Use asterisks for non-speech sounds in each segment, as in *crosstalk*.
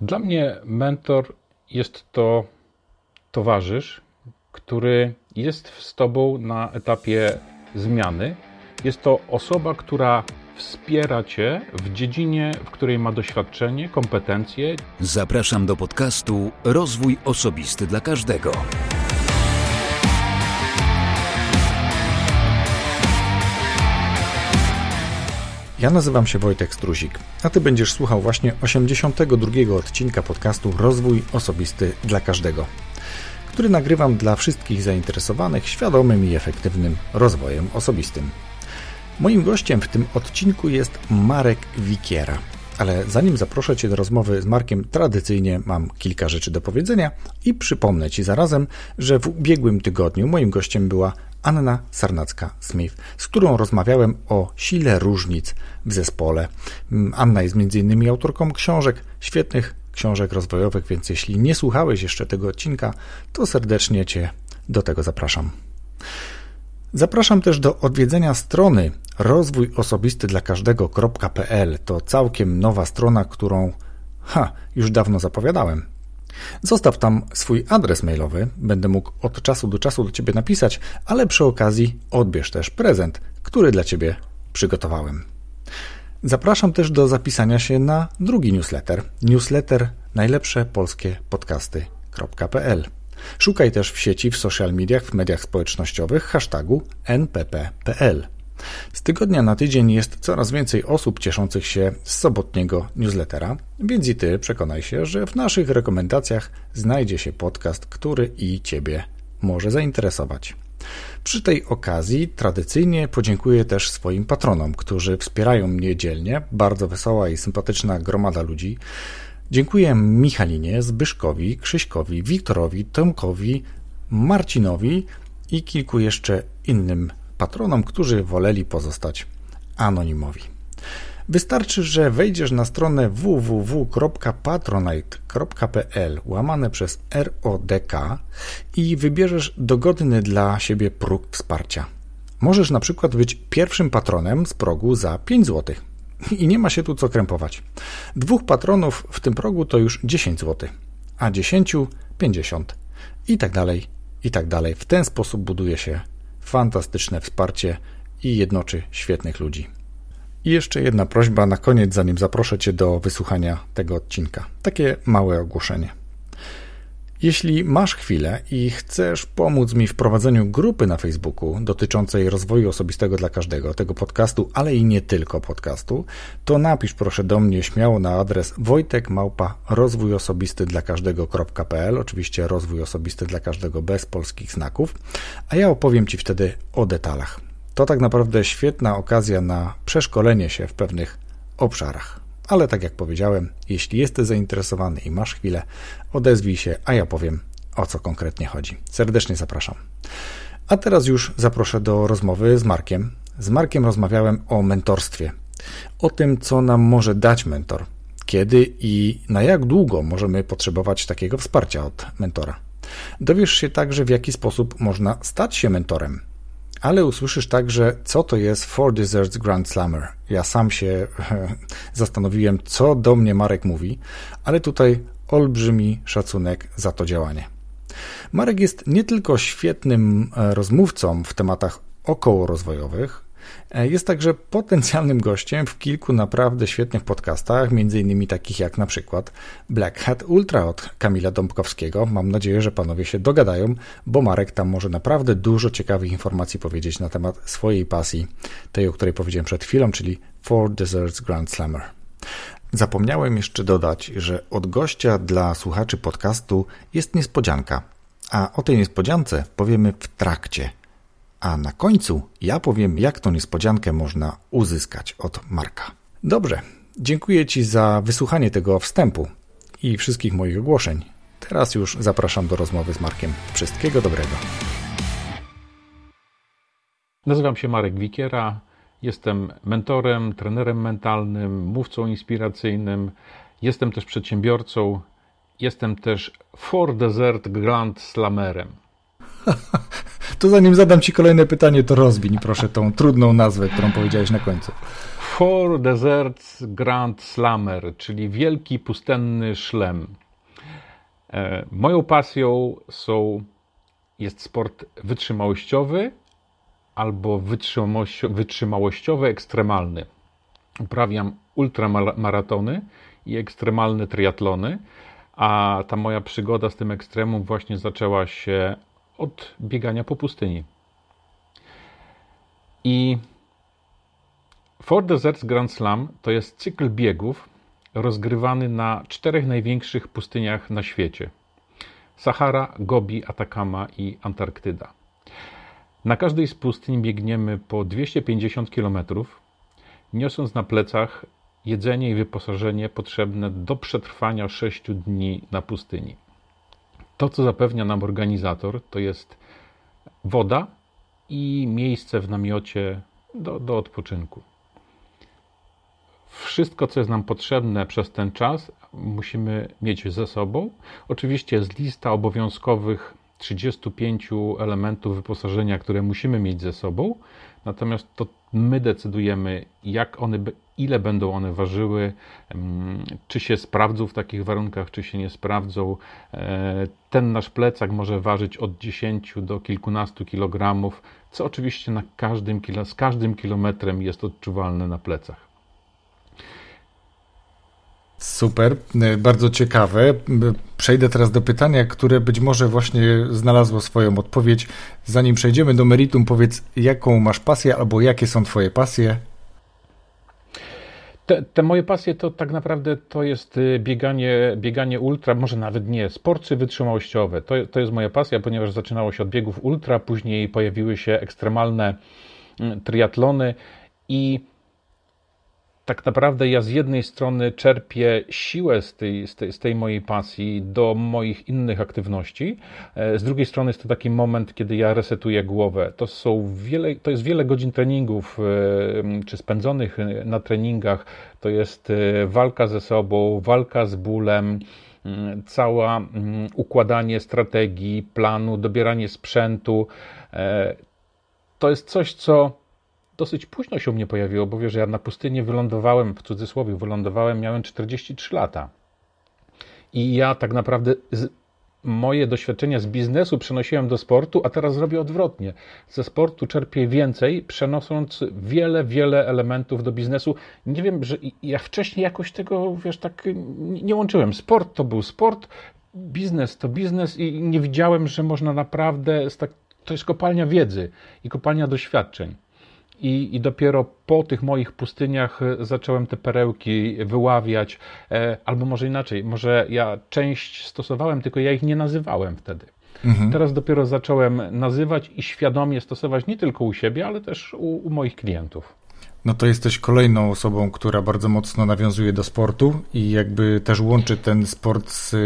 Dla mnie mentor jest to towarzysz, który jest z Tobą na etapie zmiany. Jest to osoba, która wspiera Cię w dziedzinie, w której ma doświadczenie, kompetencje. Zapraszam do podcastu Rozwój Osobisty dla Każdego. Ja nazywam się Wojtek Struzik, a Ty będziesz słuchał właśnie 82 odcinka podcastu Rozwój Osobisty dla Każdego, który nagrywam dla wszystkich zainteresowanych świadomym i efektywnym rozwojem osobistym. Moim gościem w tym odcinku jest Marek Wikiera. Ale zanim zaproszę Cię do rozmowy z Markiem, tradycyjnie mam kilka rzeczy do powiedzenia i przypomnę Ci zarazem, że w ubiegłym tygodniu moim gościem była Anna Sarnacka-Smith, z którą rozmawiałem o sile różnic w zespole. Mm, Anna jest m.in. autorką książek, świetnych książek rozwojowych, więc jeśli nie słuchałeś jeszcze tego odcinka, to serdecznie Cię do tego zapraszam. Zapraszam też do odwiedzenia strony rozwój osobisty dla każdego.pl. To całkiem nowa strona, którą ha, już dawno zapowiadałem. Zostaw tam swój adres mailowy, będę mógł od czasu do czasu do Ciebie napisać, ale przy okazji odbierz też prezent, który dla Ciebie przygotowałem. Zapraszam też do zapisania się na drugi newsletter, newsletter najlepsze polskie podcasty.pl. Szukaj też w sieci, w social mediach, w mediach społecznościowych hashtagu npp.pl. Z tygodnia na tydzień jest coraz więcej osób cieszących się z sobotniego newslettera, więc i Ty przekonaj się, że w naszych rekomendacjach znajdzie się podcast, który i Ciebie może zainteresować. Przy tej okazji tradycyjnie podziękuję też swoim patronom, którzy wspierają mnie dzielnie, bardzo wesoła i sympatyczna gromada ludzi. Dziękuję Michalinie, Zbyszkowi, Krzyśkowi, Wiktorowi, Tomkowi, Marcinowi i kilku jeszcze innym patronom, którzy woleli pozostać anonimowi. Wystarczy, że wejdziesz na stronę www.patronite.pl łamane przez RODK i wybierzesz dogodny dla siebie próg wsparcia. Możesz na przykład być pierwszym patronem z progu za 5 zł. I nie ma się tu co krępować. Dwóch patronów w tym progu to już 10 zł, a 10 50 i tak dalej, i tak dalej. W ten sposób buduje się fantastyczne wsparcie i jednoczy świetnych ludzi. I jeszcze jedna prośba na koniec, zanim zaproszę Cię do wysłuchania tego odcinka. Takie małe ogłoszenie. Jeśli masz chwilę i chcesz pomóc mi w prowadzeniu grupy na Facebooku dotyczącej rozwoju osobistego dla każdego, tego podcastu, ale i nie tylko podcastu, to napisz proszę do mnie śmiało na adres wojtek małpa rozwój osobisty dla oczywiście rozwój osobisty dla każdego bez polskich znaków, a ja opowiem Ci wtedy o detalach. To tak naprawdę świetna okazja na przeszkolenie się w pewnych obszarach. Ale tak jak powiedziałem, jeśli jesteś zainteresowany i masz chwilę, odezwij się, a ja powiem o co konkretnie chodzi. Serdecznie zapraszam. A teraz już zaproszę do rozmowy z Markiem. Z Markiem rozmawiałem o mentorstwie, o tym, co nam może dać mentor, kiedy i na jak długo możemy potrzebować takiego wsparcia od mentora. Dowiesz się także, w jaki sposób można stać się mentorem ale usłyszysz także, co to jest Four Desserts Grand Slammer. Ja sam się *laughs* zastanowiłem, co do mnie Marek mówi, ale tutaj olbrzymi szacunek za to działanie. Marek jest nie tylko świetnym e, rozmówcą w tematach okołorozwojowych, jest także potencjalnym gościem w kilku naprawdę świetnych podcastach, innymi takich jak na przykład Black Hat Ultra od Kamila Dąbkowskiego. Mam nadzieję, że panowie się dogadają, bo Marek tam może naprawdę dużo ciekawych informacji powiedzieć na temat swojej pasji, tej, o której powiedziałem przed chwilą, czyli Four Desserts Grand Slammer. Zapomniałem jeszcze dodać, że od gościa dla słuchaczy podcastu jest niespodzianka, a o tej niespodziance powiemy w trakcie a na końcu ja powiem, jak tą niespodziankę można uzyskać od Marka. Dobrze, dziękuję Ci za wysłuchanie tego wstępu i wszystkich moich ogłoszeń. Teraz już zapraszam do rozmowy z Markiem. Wszystkiego dobrego. Nazywam się Marek Wikiera. Jestem mentorem, trenerem mentalnym, mówcą inspiracyjnym. Jestem też przedsiębiorcą. Jestem też For Desert Grand Slamerem. *laughs* To zanim zadam Ci kolejne pytanie, to rozwiń proszę tą trudną nazwę, którą powiedziałeś na końcu. Four Deserts Grand Slammer, czyli wielki pustenny szlem. E, moją pasją są, jest sport wytrzymałościowy albo wytrzymałościowy ekstremalny. Uprawiam ultramaratony i ekstremalne triatlony, a ta moja przygoda z tym ekstremum właśnie zaczęła się od biegania po pustyni. I Four Deserts Grand Slam to jest cykl biegów rozgrywany na czterech największych pustyniach na świecie: Sahara, Gobi, Atakama i Antarktyda. Na każdej z pustyń biegniemy po 250 km, niosąc na plecach jedzenie i wyposażenie potrzebne do przetrwania 6 dni na pustyni. To, co zapewnia nam organizator, to jest woda i miejsce w namiocie do, do odpoczynku. Wszystko, co jest nam potrzebne przez ten czas, musimy mieć ze sobą. Oczywiście jest lista obowiązkowych 35 elementów wyposażenia, które musimy mieć ze sobą, natomiast to my decydujemy, jak one, ile będą one ważyły, czy się sprawdzą w takich warunkach, czy się nie sprawdzą. E, ten nasz plecak może ważyć od 10 do kilkunastu kilogramów, co oczywiście na każdym, z każdym kilometrem jest odczuwalne na plecach. Super, e, bardzo ciekawe. E, przejdę teraz do pytania, które być może właśnie znalazło swoją odpowiedź. Zanim przejdziemy do meritum, powiedz, jaką masz pasję albo jakie są Twoje pasje? Te, te, moje pasje to tak naprawdę to jest y, bieganie, bieganie ultra, może nawet nie, sporty wytrzymałościowe. To, to jest moja pasja, ponieważ zaczynało się od biegów ultra, później pojawiły się ekstremalne mm, triatlony i tak naprawdę ja z jednej strony czerpię siłę z tej, z tej, z tej mojej pasji do moich innych aktywności, e, z drugiej strony jest to taki moment, kiedy ja resetuję głowę. To, są wiele, to jest wiele godzin treningów, e, czy spędzonych na treningach, to jest e, walka ze sobą, walka z bólem, cała układanie strategii, planu, dobieranie sprzętu. To jest coś, co dosyć późno się u mnie pojawiło, bo wiesz, ja na pustyni wylądowałem, w cudzysłowie wylądowałem, miałem 43 lata. I ja tak naprawdę z, moje doświadczenia z biznesu przenosiłem do sportu, a teraz robię odwrotnie. Ze sportu czerpię więcej, przenosząc wiele, wiele elementów do biznesu. Nie wiem, że ja wcześniej jakoś tego, wiesz, tak nie łączyłem. Sport to był sport, biznes to biznes i nie widziałem, że można naprawdę, to jest kopalnia wiedzy i kopalnia doświadczeń. I, I dopiero po tych moich pustyniach e, zacząłem te perełki wyławiać, e, albo może inaczej, może ja część stosowałem, tylko ja ich nie nazywałem wtedy. Mhm. Teraz dopiero zacząłem nazywać i świadomie stosować nie tylko u siebie, ale też u, u moich klientów. No to jesteś kolejną osobą, która bardzo mocno nawiązuje do sportu i jakby też łączy ten sport z e,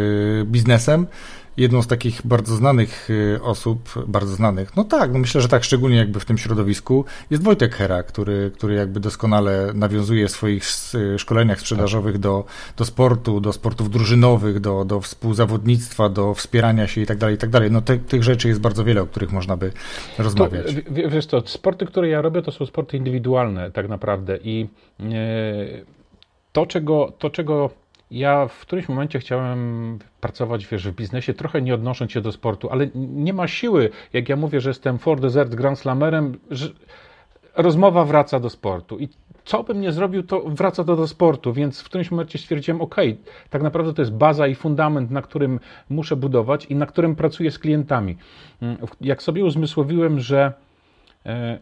biznesem. Jedną z takich bardzo znanych y, osób, bardzo znanych, no tak, no myślę, że tak, szczególnie jakby w tym środowisku, jest Wojtek Hera, który, który jakby doskonale nawiązuje w swoich y, szkoleniach sprzedażowych do, do sportu, do sportów drużynowych, do, do współzawodnictwa, do wspierania się i tak dalej, i tak dalej. No te, tych rzeczy jest bardzo wiele, o których można by rozmawiać. To, wiesz co, sporty, które ja robię, to są sporty indywidualne tak naprawdę i e, to, czego, to, czego ja w którymś momencie chciałem pracować wiesz, w biznesie, trochę nie odnosząc się do sportu, ale nie ma siły, jak ja mówię, że jestem for desert Grand Slamerem, że rozmowa wraca do sportu. I co bym nie zrobił, to wraca to do sportu, więc w którymś momencie stwierdziłem, ok, tak naprawdę to jest baza i fundament, na którym muszę budować i na którym pracuję z klientami. Jak sobie uzmysłowiłem, że e,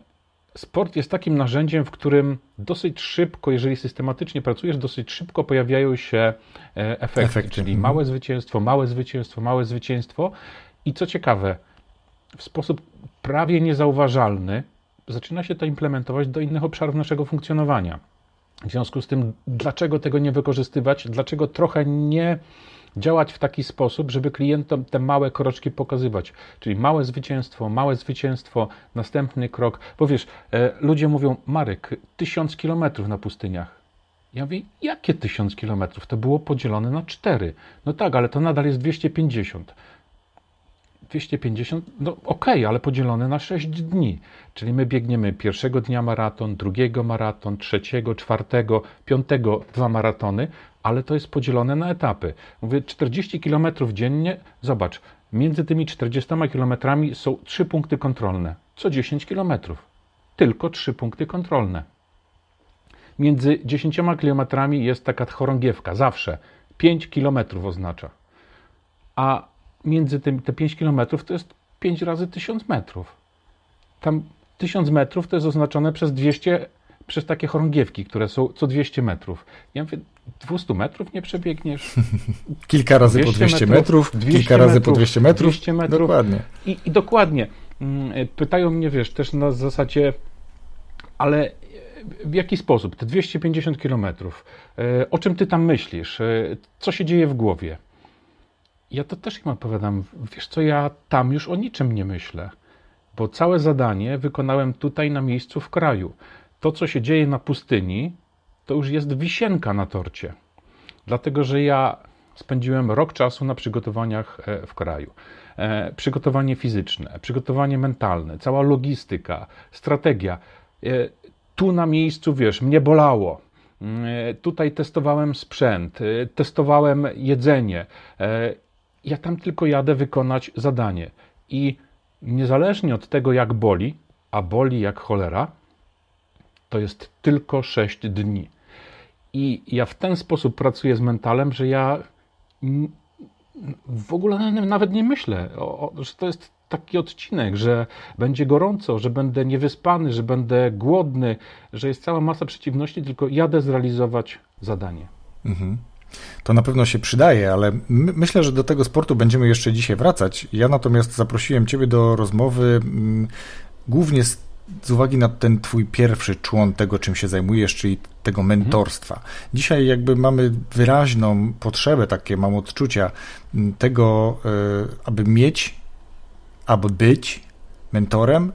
sport jest takim narzędziem, w którym dosyć szybko, jeżeli systematycznie pracujesz, dosyć szybko pojawiają się e, efekty, efekty. czyli mhm. małe zwycięstwo, małe zwycięstwo, małe zwycięstwo. I co ciekawe, w sposób prawie niezauważalny zaczyna się to implementować do innych obszarów naszego funkcjonowania. W związku z tym, dlaczego tego nie wykorzystywać, dlaczego trochę nie działać w taki sposób, żeby klientom te małe kroczki pokazywać. Czyli małe zwycięstwo, małe zwycięstwo, następny krok. Bo wiesz, e, ludzie mówią, Marek, tysiąc kilometrów na pustyniach. Ja mówię, jakie tysiąc kilometrów? To było podzielone na cztery. No tak, ale to nadal jest 250. 250, no okej, okay, ale podzielone na 6 dni. Czyli my biegniemy pierwszego dnia maraton, drugiego maraton, trzeciego, czwartego, piątego dwa maratony, ale to jest podzielone na etapy. Mówię 40 km dziennie, zobacz, między tymi 40 km są trzy punkty kontrolne, co 10 km. Tylko trzy punkty kontrolne. Między 10 km jest taka chorągiewka, zawsze 5 km oznacza. A między tym, te 5 km to jest 5 razy 1000 metrów. Tam 1000 metrów to jest oznaczone przez 200, przez takie chorągiewki, które są co 200 metrów. Ja mówię, 200 metrów nie przebiegniesz? *laughs* kilka razy 200 po 200 metrów, metrów 200 kilka razy metrów, po 200 metrów. 200 metrów. Dokładnie. I, I dokładnie. Mm, pytają mnie, wiesz, też na zasadzie, ale w jaki sposób? Te 250 kilometrów. E, o czym ty tam myślisz? E, co się dzieje w głowie? Ja to też im odpowiadam. Wiesz co, ja tam już o niczym nie myślę, bo całe zadanie wykonałem tutaj na miejscu w kraju. To, co się dzieje na pustyni, to już jest wisienka na torcie. Dlatego, że ja spędziłem rok czasu na przygotowaniach e, w kraju. Przygotowanie fizyczne, przygotowanie mentalne, cała logistyka, strategia tu na miejscu, wiesz, mnie bolało. Tutaj testowałem sprzęt, testowałem jedzenie. Ja tam tylko jadę wykonać zadanie. I niezależnie od tego, jak boli, a boli jak cholera, to jest tylko 6 dni. I ja w ten sposób pracuję z mentalem, że ja w ogóle nawet nie myślę, że to jest taki odcinek, że będzie gorąco, że będę niewyspany, że będę głodny, że jest cała masa przeciwności, tylko jadę zrealizować zadanie. Mhm. To na pewno się przydaje, ale my, myślę, że do tego sportu będziemy jeszcze dzisiaj wracać. Ja natomiast zaprosiłem Ciebie do rozmowy mm, głównie z, z, uwagi na ten Twój pierwszy człon tego, czym się zajmujesz, czyli tego mhm. mentorstwa. Dzisiaj jakby mamy wyraźną potrzebę, takie mam odczucia mm, tego, y, aby mieć aby być mentorem.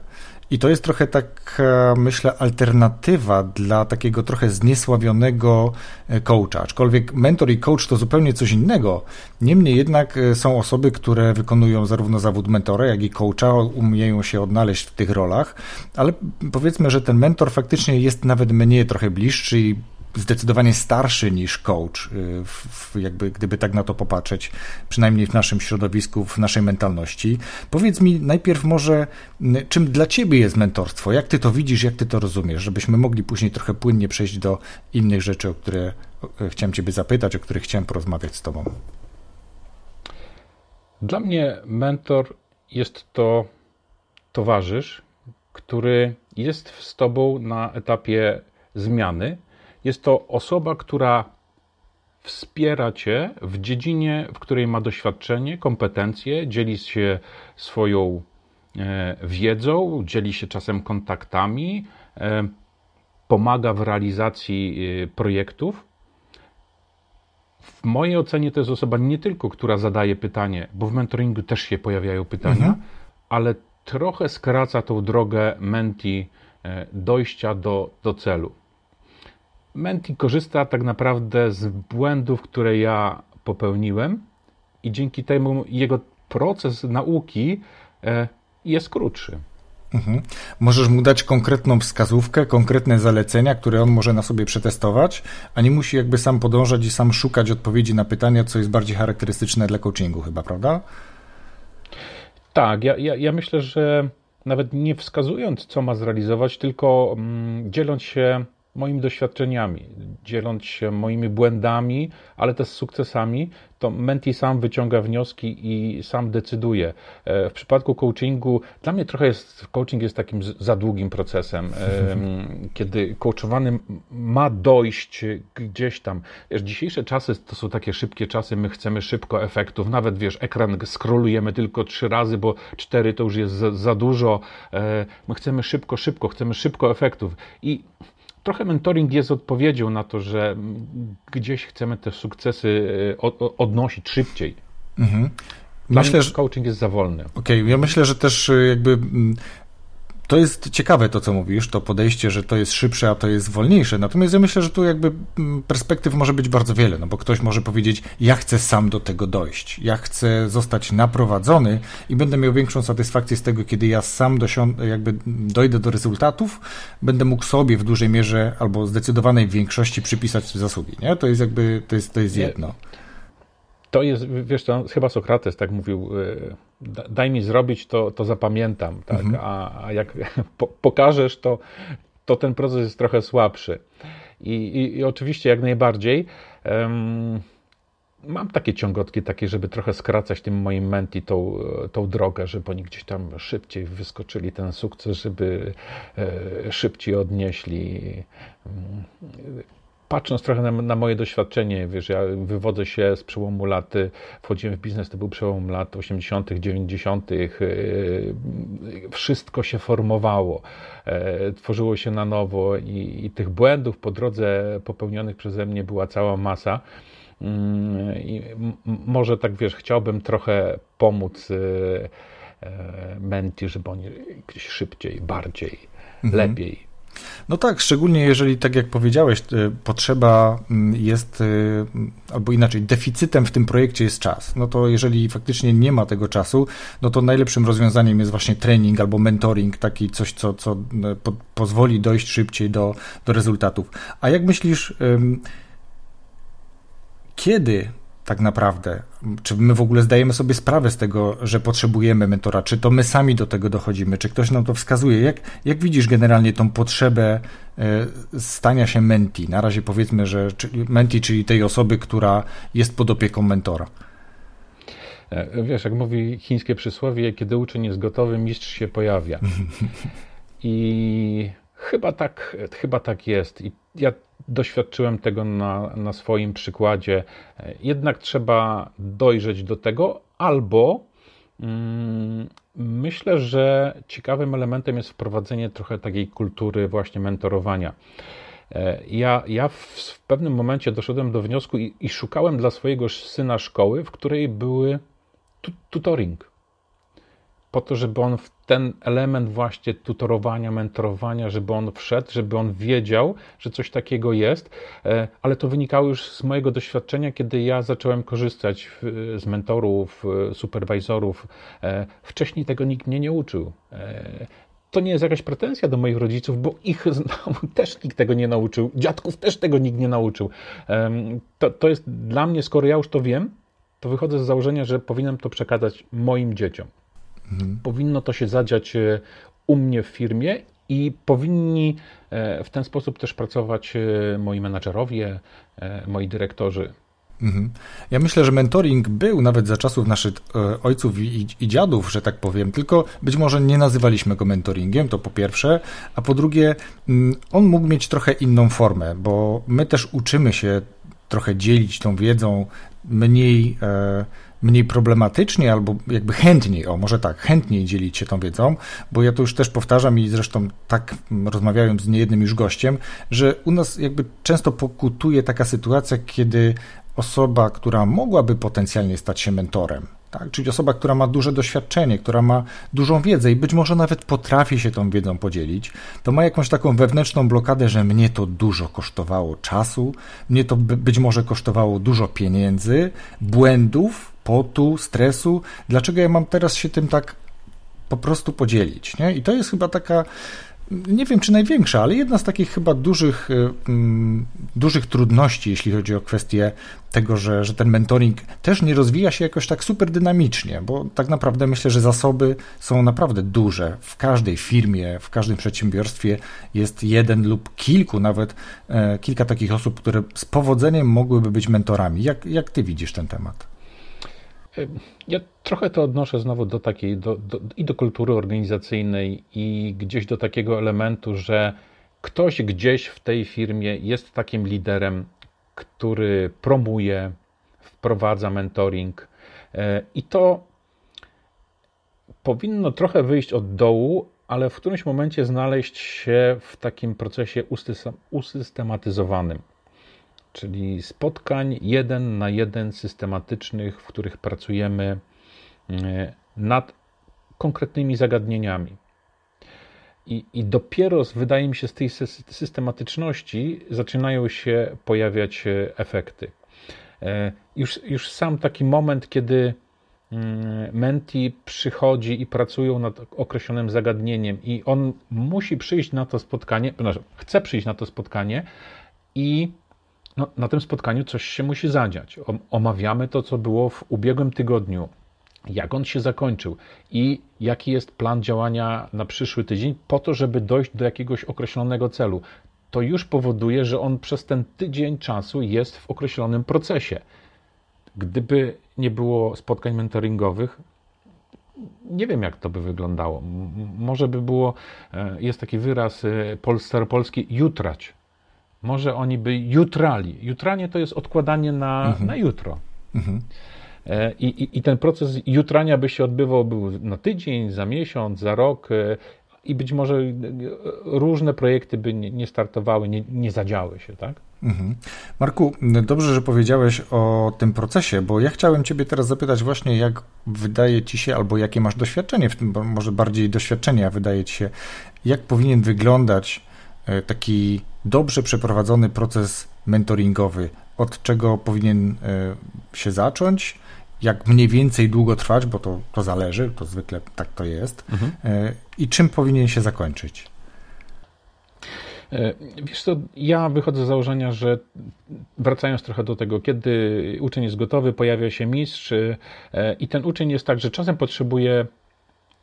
I to jest trochę tak, myślę, alternatywa dla takiego trochę zniesławionego e, coacha. Aczkolwiek mentor i coach to zupełnie coś innego. Niemniej jednak e, są osoby, które wykonują zarówno zawód mentora, jak i coacha, umieją się odnaleźć w tych rolach, ale powiedzmy, że ten mentor faktycznie jest nawet mnie trochę bliższy i zdecydowanie starszy niż coach, y, jakby gdyby tak na to popatrzeć, przynajmniej w naszym środowisku, w naszej mentalności. Powiedz mi najpierw może, czym dla ciebie jest mentorstwo? Jak ty to widzisz, jak ty to rozumiesz, żebyśmy mogli później trochę płynnie przejść do innych rzeczy, o które chciałem ciebie zapytać, o których chciałem porozmawiać z tobą. Dla mnie mentor jest to towarzysz, który jest z tobą na etapie zmiany, jest to osoba, która wspiera cię w dziedzinie, w której ma doświadczenie, kompetencje, dzieli się swoją e, wiedzą, dzieli się czasem kontaktami, e, pomaga w realizacji e, projektów. W mojej ocenie to jest osoba nie tylko, która zadaje pytanie, bo w mentoringu też się pojawiają pytania, mhm. ale trochę skraca tą drogę menti dojścia do, do celu. Menti korzysta tak naprawdę z błędów, które ja popełniłem, i dzięki temu jego proces nauki e, jest krótszy. Mhm. Możesz mu dać konkretną wskazówkę, konkretne zalecenia, które on może na sobie przetestować, a nie musi jakby sam podążać i sam szukać odpowiedzi na pytania, co jest bardziej charakterystyczne dla coachingu, chyba, prawda? Tak, ja, ja, ja myślę, że nawet nie wskazując, co ma zrealizować, tylko mm, dzieląc się moimi doświadczeniami, dzieląc się moimi błędami, ale też sukcesami, to menti sam wyciąga wnioski i sam decyduje. E, w przypadku coachingu, dla mnie trochę jest, coaching jest takim za długim procesem, kiedy coachowany ma dojść gdzieś tam. Wiesz, dzisiejsze czasy to są takie szybkie czasy, my chcemy szybko efektów, nawet wiesz, ekran scrollujemy tylko trzy razy, bo cztery to już jest za, za dużo. E, my chcemy szybko, szybko, chcemy szybko efektów i trochę mentoring jest odpowiedzią na to, że gdzieś chcemy te sukcesy e, odnosić szybciej. Mhm. Myślę, że coaching jest za wolny. Okej, okay. ja myślę, że też e, jakby to jest ciekawe to, co mówisz, to podejście, że to jest szybsze, a to jest wolniejsze. Natomiast ja myślę, że tu jakby mm, perspektyw może być bardzo wiele, no bo ktoś może powiedzieć, ja chcę sam do tego dojść, ja chcę zostać naprowadzony i będę miał większą satysfakcję z tego, kiedy ja sam jakby dojdę do rezultatów, będę mógł sobie w dużej mierze albo zdecydowanej większości przypisać zasługi, nie? To jest jakby, to jest, to jest jedno. To jest, wiesz, to chyba Sokrates tak mówił, y, daj mi zrobić, to, to zapamiętam, tak? Mhm. A, a, jak *laughs* po, pokażesz, to, to ten proces jest trochę słabszy. I, i, i oczywiście jak najbardziej um, mam takie ciągotki, takie, żeby trochę skracać tym moim menti tą, tą drogę, żeby oni gdzieś tam szybciej wyskoczyli ten sukces, żeby e, szybciej odnieśli patrząc trochę na, na, moje doświadczenie, wiesz, ja wywodzę się z przełomu lat, wchodziłem w biznes, to był przełom lat 80., 90., yy, wszystko się formowało, yy, tworzyło się na nowo i, i, tych błędów po drodze popełnionych przeze mnie była cała masa. Yy, I może tak wiesz, chciałbym trochę pomóc yy, menti, żeby oni gdzieś szybciej, bardziej, mhm. lepiej no tak, szczególnie jeżeli, tak jak powiedziałeś, y, potrzeba mm, jest, y, albo inaczej, deficytem w tym projekcie jest czas. No to jeżeli faktycznie nie ma tego czasu, no to najlepszym rozwiązaniem jest właśnie trening albo mentoring, taki coś, co, co y, po, pozwoli dojść szybciej do, do rezultatów. A jak myślisz, kiedy tak naprawdę? Czy my w ogóle zdajemy sobie sprawę z tego, że potrzebujemy mentora? Czy to my sami do tego dochodzimy? Czy ktoś nam to wskazuje? Jak, jak widzisz generalnie tą potrzebę e, stania się menti? Na razie powiedzmy, że menti, czyli tej osoby, która jest pod opieką mentora. E, wiesz, jak mówi chińskie przysłowie, kiedy uczeń jest gotowy, mistrz się pojawia. *laughs* I chyba tak, chyba tak jest. I ja doświadczyłem tego na, na swoim przykładzie. Jednak trzeba dojrzeć do tego, albo mm, myślę, że ciekawym elementem jest wprowadzenie trochę takiej kultury właśnie mentorowania. Ja, ja w, w pewnym momencie doszedłem do wniosku i, i, szukałem dla swojego syna szkoły, w której były tutoring po to, żeby on w ten element właśnie tutorowania, mentorowania, żeby on wszedł, żeby on wiedział, że coś takiego jest, e, ale to wynikało już z mojego doświadczenia, kiedy ja zacząłem korzystać z mentorów, superwizorów. E, wcześniej tego nikt mnie nie uczył. E, to nie jest jakaś pretensja do moich rodziców, bo ich *laughs* też nikt tego nie nauczył, dziadków też tego nikt nie nauczył. To, to jest dla mnie, skoro ja już to wiem, to wychodzę z założenia, że powinienem to przekazać moim dzieciom. Powinno to się zadziać e, u mnie w firmie i powinni e, w ten sposób też pracować e, moi menadżerowie, moi dyrektorzy. Mhm. Ja myślę, że mentoring był nawet za czasów naszych ojców i, i, dziadów, że tak powiem, tylko być może nie nazywaliśmy go mentoringiem, to po pierwsze, a po drugie, mm, on mógł mieć trochę inną formę, bo my też uczymy się trochę dzielić tą wiedzą, mniej. E, mniej problematycznie albo jakby chętniej, o może tak, chętniej dzielić się tą wiedzą, bo ja to już też powtarzam i zresztą tak rozmawiając z niejednym już gościem, że u nas jakby często pokutuje taka sytuacja, kiedy osoba, która mogłaby potencjalnie stać się mentorem, tak? Czyli osoba, która ma duże doświadczenie, która ma dużą wiedzę i być może nawet potrafi się tą wiedzą podzielić, to ma jakąś taką wewnętrzną blokadę, że mnie to dużo kosztowało czasu, mnie to być może kosztowało dużo pieniędzy, błędów, potu, stresu. Dlaczego ja mam teraz się tym tak po prostu podzielić? Nie? I to jest chyba taka nie wiem czy największa, ale jedna z takich chyba dużych, y, mm, dużych trudności, jeśli chodzi o kwestię tego, że, że ten mentoring też nie rozwija się jakoś tak super dynamicznie, bo tak naprawdę myślę, że zasoby są naprawdę duże. W każdej firmie, w każdym przedsiębiorstwie jest jeden lub kilku, nawet e, kilka takich osób, które z powodzeniem mogłyby być mentorami. Jak, jak ty widzisz ten temat? Ja trochę to odnoszę znowu do takiej, do, do, i do kultury organizacyjnej, i gdzieś do takiego elementu, że ktoś gdzieś w tej firmie jest takim liderem, który promuje, wprowadza mentoring. E, I to powinno trochę wyjść od dołu, ale w którymś momencie znaleźć się w takim procesie usystematyzowanym czyli spotkań jeden na jeden systematycznych, w których pracujemy e, nad konkretnymi zagadnieniami. I, I dopiero, wydaje mi się, z tej systematyczności zaczynają się pojawiać efekty. Już, już sam taki moment, kiedy mm, Menti przychodzi i pracują nad określonym zagadnieniem, i on musi przyjść na to spotkanie, znaczy chce przyjść na to spotkanie, i no, na tym spotkaniu coś się musi zadziać. Omawiamy to, co było w ubiegłym tygodniu, jak on się zakończył i jaki jest plan działania na przyszły tydzień, po to, żeby dojść do jakiegoś określonego celu. To już powoduje, że on przez ten tydzień czasu jest w określonym procesie. Gdyby nie było spotkań mentoringowych, nie wiem, jak to by wyglądało. Może by było, e, jest taki wyraz e, staropolski, jutrać. Może oni by jutrali. Jutranie to jest odkładanie na, mhm. na jutro. Mhm. E, I, i, I, ten proces jutrania by się odbywał był na tydzień, za miesiąc, za rok e, i być może e, różne projekty by nie, nie startowały, nie, nie zadziały się, tak? Mhm. Marku, dobrze, że powiedziałeś o tym procesie, bo ja chciałem Ciebie teraz zapytać właśnie, jak wydaje Ci się, albo jakie masz doświadczenie w tym, może bardziej doświadczenia wydaje Ci się, jak powinien wyglądać taki dobrze przeprowadzony proces mentoringowy, od czego powinien się zacząć, jak mniej więcej długo trwać, bo to, to zależy, to zwykle tak to jest, mhm. E, i czym powinien się zakończyć? E, wiesz co, ja wychodzę z założenia, że wracając trochę do tego, kiedy uczeń jest gotowy, pojawia się mistrz e, i ten uczeń jest tak, że czasem potrzebuje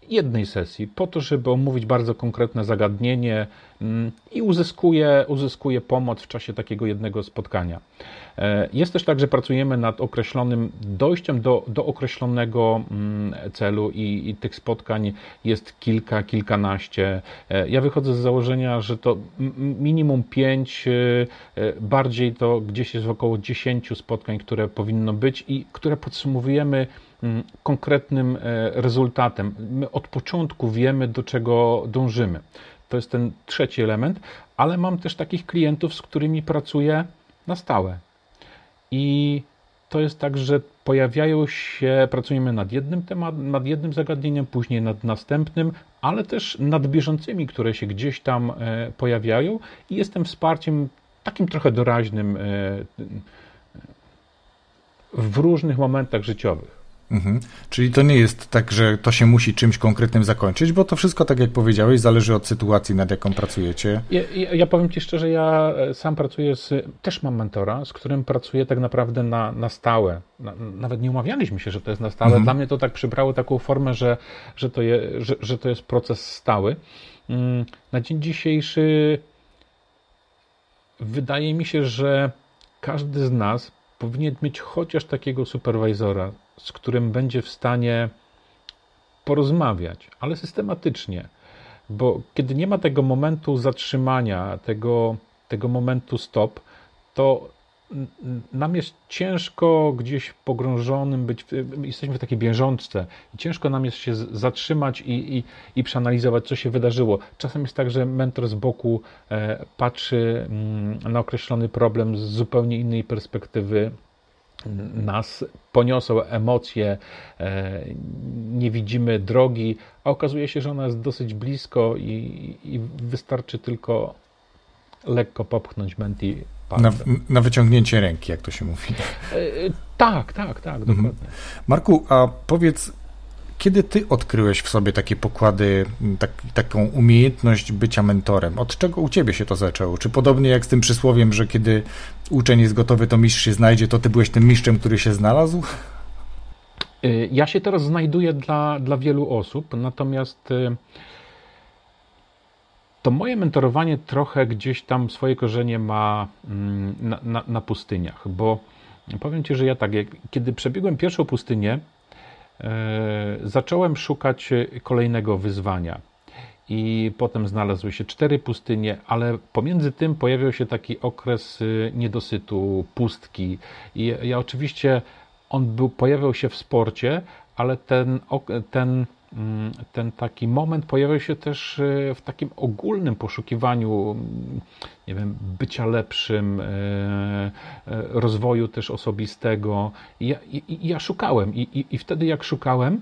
jednej sesji po to, żeby omówić bardzo konkretne zagadnienie mm, i uzyskuje, uzyskuje pomoc w czasie takiego jednego spotkania. E, jest też tak, że pracujemy nad określonym dojściem do, do określonego mm, celu i, i tych spotkań jest kilka, kilkanaście. E, ja wychodzę z założenia, że to minimum pięć, e, bardziej to gdzieś jest około dziesięciu spotkań, które powinno być i które podsumowujemy konkretnym rezultatem. My od początku wiemy, do czego dążymy. To jest ten trzeci element, ale mam też takich klientów, z którymi pracuję na stałe. I to jest tak, że pojawiają się, pracujemy nad jednym tematem, nad jednym zagadnieniem, później nad następnym, ale też nad bieżącymi, które się gdzieś tam e, pojawiają i jestem wsparciem takim trochę doraźnym e, w różnych momentach życiowych. Mhm. Czyli to nie jest tak, że to się musi czymś konkretnym zakończyć, bo to wszystko, tak jak powiedziałeś, zależy od sytuacji, nad jaką pracujecie. Ja, ja, ja powiem Ci szczerze, ja e, sam pracuję z, też mam mentora, z którym pracuję tak naprawdę na, na stałe. Na, nawet nie umawialiśmy się, że to jest na stałe. Mhm. Dla mnie to tak przybrało taką formę, że, że, to, je, że, że to jest proces stały. Mm, na dzień dzisiejszy wydaje mi się, że każdy z nas powinien mieć chociaż takiego superwizora, z którym będzie w stanie porozmawiać, ale systematycznie. Bo kiedy nie ma tego momentu zatrzymania, tego, tego momentu stop, to nam jest ciężko gdzieś pogrążonym być, jesteśmy w takiej bieżączce i ciężko nam jest się zatrzymać i, i, i przeanalizować, co się wydarzyło. Czasem jest tak, że mentor z boku e, patrzy mm, na określony problem z zupełnie innej perspektywy, nas poniosą emocje, e, nie widzimy drogi, a okazuje się, że ona jest dosyć blisko i, i wystarczy tylko lekko popchnąć menti na, na, wyciągnięcie ręki, jak to się mówi. E, tak, tak, tak, mhm. dokładnie. Marku, a powiedz, kiedy ty odkryłeś w sobie takie pokłady, tak, taką umiejętność bycia mentorem? Od czego u ciebie się to zaczęło? Czy podobnie jak z tym przysłowiem, że kiedy uczeń jest gotowy, to mistrz się znajdzie, to ty byłeś tym mistrzem, który się znalazł? Y, ja się teraz znajduję dla, dla wielu osób, natomiast y, to moje mentorowanie trochę gdzieś tam swoje korzenie ma mm, na, na, na pustyniach, bo powiem Ci, że ja tak, jak, kiedy przebiegłem pierwszą pustynię, zacząłem szukać kolejnego wyzwania. I potem znalazły się cztery pustynie, ale pomiędzy tym pojawił się taki okres y, niedosytu, pustki. I ja oczywiście on był, pojawiał się w sporcie, ale ten, ten ten taki moment pojawiał się też e, w takim ogólnym poszukiwaniu, mm, nie wiem, bycia lepszym, e, e, rozwoju też osobistego. I ja, i, ja szukałem, I, i, i wtedy jak szukałem,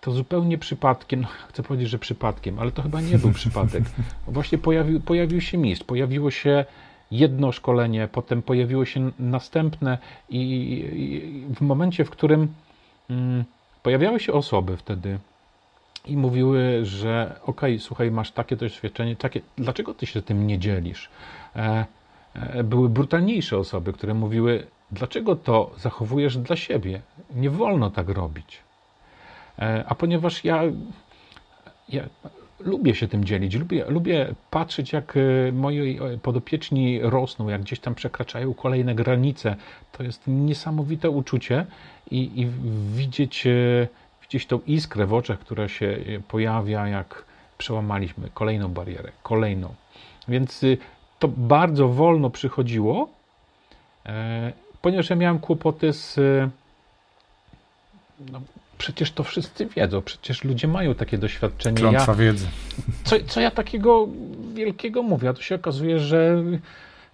to zupełnie przypadkiem, no, chcę powiedzieć, że przypadkiem, ale to chyba nie był *laughs* przypadek. Właśnie pojawił, pojawił się mistrz, pojawiło się jedno szkolenie, potem pojawiło się następne i, i w momencie, w którym mm, pojawiały się osoby wtedy i mówiły, że okej, okay, słuchaj, masz takie doświadczenie, takie, dlaczego ty się tym nie dzielisz? E, e, były brutalniejsze osoby, które mówiły, dlaczego to zachowujesz dla siebie? Nie wolno tak robić. E, a ponieważ ja, ja lubię się tym dzielić, lubię, lubię patrzeć, jak e, moi podopieczni rosną, jak gdzieś tam przekraczają kolejne granice. To jest niesamowite uczucie i, i widzieć, e, widzieć tą iskrę w oczach, która się pojawia, jak przełamaliśmy kolejną barierę, kolejną. Więc to bardzo wolno przychodziło, ponieważ ja miałem kłopoty z no, przecież to wszyscy wiedzą, przecież ludzie mają takie doświadczenie. Klątwa ja, wiedzy. Co, co ja takiego wielkiego mówię? A to się okazuje, że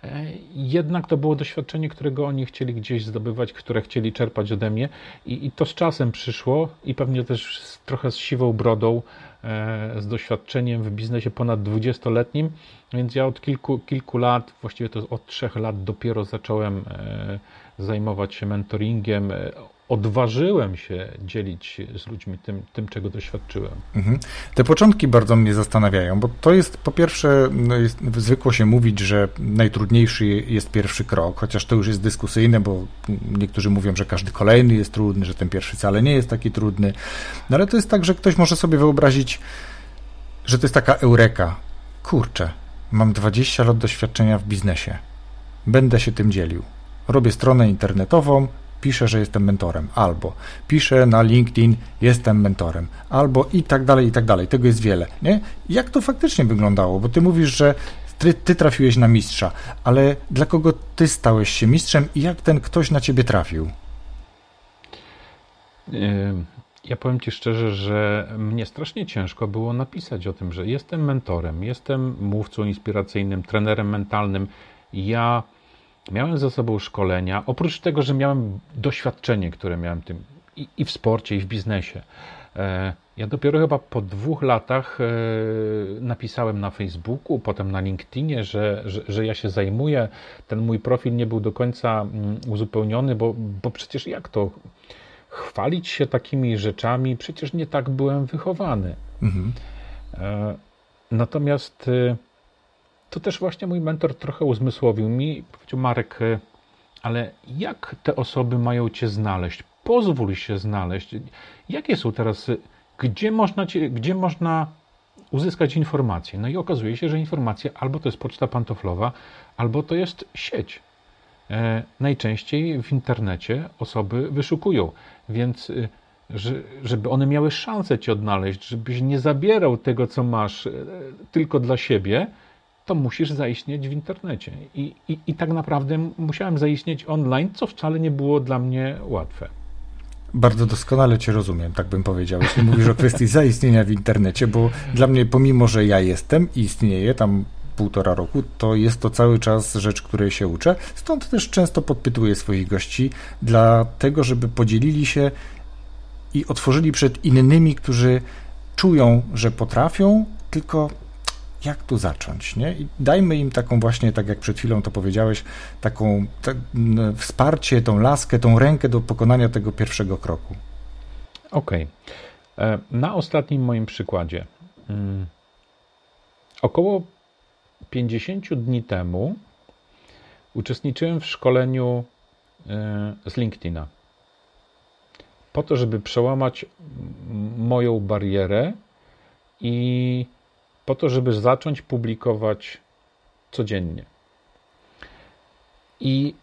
e, jednak to było doświadczenie, którego oni chcieli gdzieś zdobywać, które chcieli czerpać ode mnie i, i to z czasem przyszło i pewnie też z, trochę z siwą brodą, e, z doświadczeniem w biznesie ponad 20-letnim, więc ja od kilku, kilku lat, właściwie to od trzech lat dopiero zacząłem e, zajmować się mentoringiem, odważyłem się dzielić z ludźmi tym, tym czego doświadczyłem. Mhm. Te początki bardzo mnie zastanawiają, bo to jest po pierwsze, no jest, zwykło się mówić, że najtrudniejszy jest pierwszy krok, chociaż to już jest dyskusyjne, bo niektórzy mówią, że każdy kolejny jest trudny, że ten pierwszy wcale nie jest taki trudny. No ale to jest tak, że ktoś może sobie wyobrazić, że to jest taka eureka. Kurczę, mam 20 lat doświadczenia w biznesie. Będę się tym dzielił. Robię stronę internetową, piszę, że jestem mentorem, albo piszę na LinkedIn, jestem mentorem, albo i tak dalej, i tak dalej. Tego jest wiele. Nie? Jak to faktycznie wyglądało? Bo ty mówisz, że ty, ty trafiłeś na mistrza, ale dla kogo ty stałeś się mistrzem i jak ten ktoś na ciebie trafił? Ja powiem Ci szczerze, że mnie strasznie ciężko było napisać o tym, że jestem mentorem, jestem mówcą inspiracyjnym, trenerem mentalnym. Ja Miałem za sobą szkolenia, oprócz tego, że miałem doświadczenie, które miałem tym i, i w sporcie, i w biznesie. E, ja dopiero chyba po dwóch latach e, napisałem na Facebooku, potem na LinkedInie, że, że, że, ja się zajmuję. Ten mój profil nie był do końca mm, uzupełniony, bo, bo przecież jak to chwalić się takimi rzeczami? Przecież nie tak byłem wychowany. Mhm. E, natomiast to też właśnie mój mentor trochę uzmysłowił mi. Powiedział, Marek, e, ale jak te osoby mają Cię znaleźć? Pozwól się znaleźć. Jakie są teraz, e, gdzie można, cię, gdzie można uzyskać informacje? No i okazuje się, że informacja albo to jest poczta pantoflowa, albo to jest sieć. E, najczęściej w internecie osoby wyszukują, więc e, że, żeby one miały szansę Cię odnaleźć, żebyś nie zabierał tego, co masz, tylko dla siebie, to musisz zaistnieć w internecie. I, i, I tak naprawdę musiałem zaistnieć online, co wcale nie było dla mnie łatwe. Bardzo doskonale Cię rozumiem, tak bym powiedział, jeśli mówisz o kwestii *laughs* zaistnienia w internecie, bo dla mnie, pomimo że ja jestem i istnieję tam półtora roku, to jest to cały czas rzecz, której się uczę. Stąd też często podpytuję swoich gości, dlatego żeby podzielili się i otworzyli przed innymi, którzy czują, że potrafią, tylko jak tu zacząć, nie? I dajmy im taką właśnie, tak jak przed chwilą to powiedziałeś, taką te, wsparcie, tą laskę, tą rękę do pokonania tego pierwszego kroku. Okej. Okay. E, na ostatnim moim przykładzie. Mm, około 50 dni temu uczestniczyłem w szkoleniu e, z LinkedIna. Po to, żeby przełamać moją barierę i po to, żeby zacząć publikować codziennie. I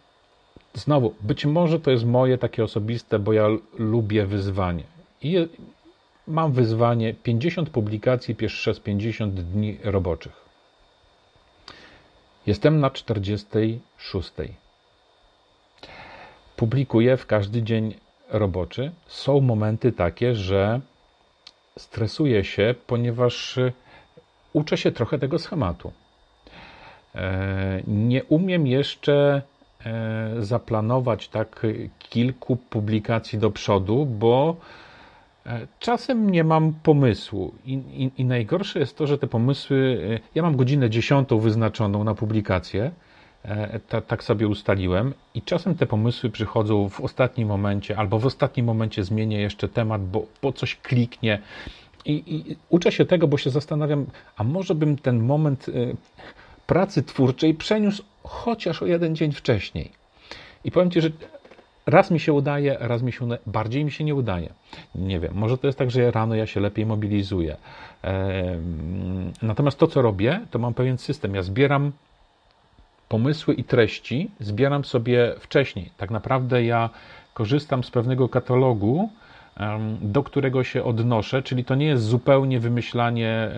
znowu, być może to jest moje takie osobiste, bo ja lubię wyzwanie. I mam wyzwanie 50 publikacji przez 50 dni roboczych. Jestem na 46. Publikuję w każdy dzień roboczy. Są momenty takie, że stresuję się, ponieważ uczę się trochę tego schematu. E, nie umiem jeszcze e, zaplanować tak kilku publikacji do przodu, bo E, czasem nie mam pomysłu I, i, i, najgorsze jest to, że te pomysły. Ja mam godzinę dziesiątą wyznaczoną na publikację, ta, tak sobie ustaliłem, i czasem te pomysły przychodzą w ostatnim momencie, albo w ostatnim momencie zmienię jeszcze temat, bo, bo coś kliknie. I, I, uczę się tego, bo się zastanawiam, a może bym ten moment pracy twórczej przeniósł chociaż o jeden dzień wcześniej. I powiem Ci, że raz mi się udaje, raz mi się bardziej mi się nie udaje. Nie wiem, może to jest tak, że rano ja się lepiej mobilizuję. Natomiast to, co robię, to mam pewien system. Ja zbieram pomysły i treści, zbieram sobie wcześniej. Tak naprawdę ja korzystam z pewnego katalogu, do którego się odnoszę, czyli to nie jest zupełnie wymyślanie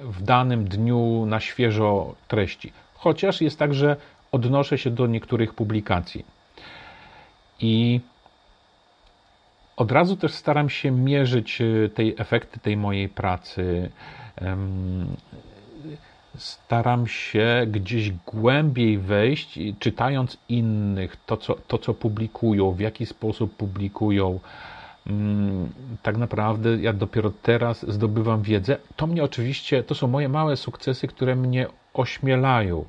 w danym dniu na świeżo treści. Chociaż jest tak, że odnoszę się do niektórych publikacji. I od razu też staram się mierzyć e, tej efekty tej mojej pracy. Staram się gdzieś głębiej wejść, czytając innych, to co, to, co publikują, w jaki sposób publikują. Mm, tak naprawdę ja dopiero teraz zdobywam wiedzę. To mnie oczywiście, to są moje małe sukcesy, które mnie ośmielają.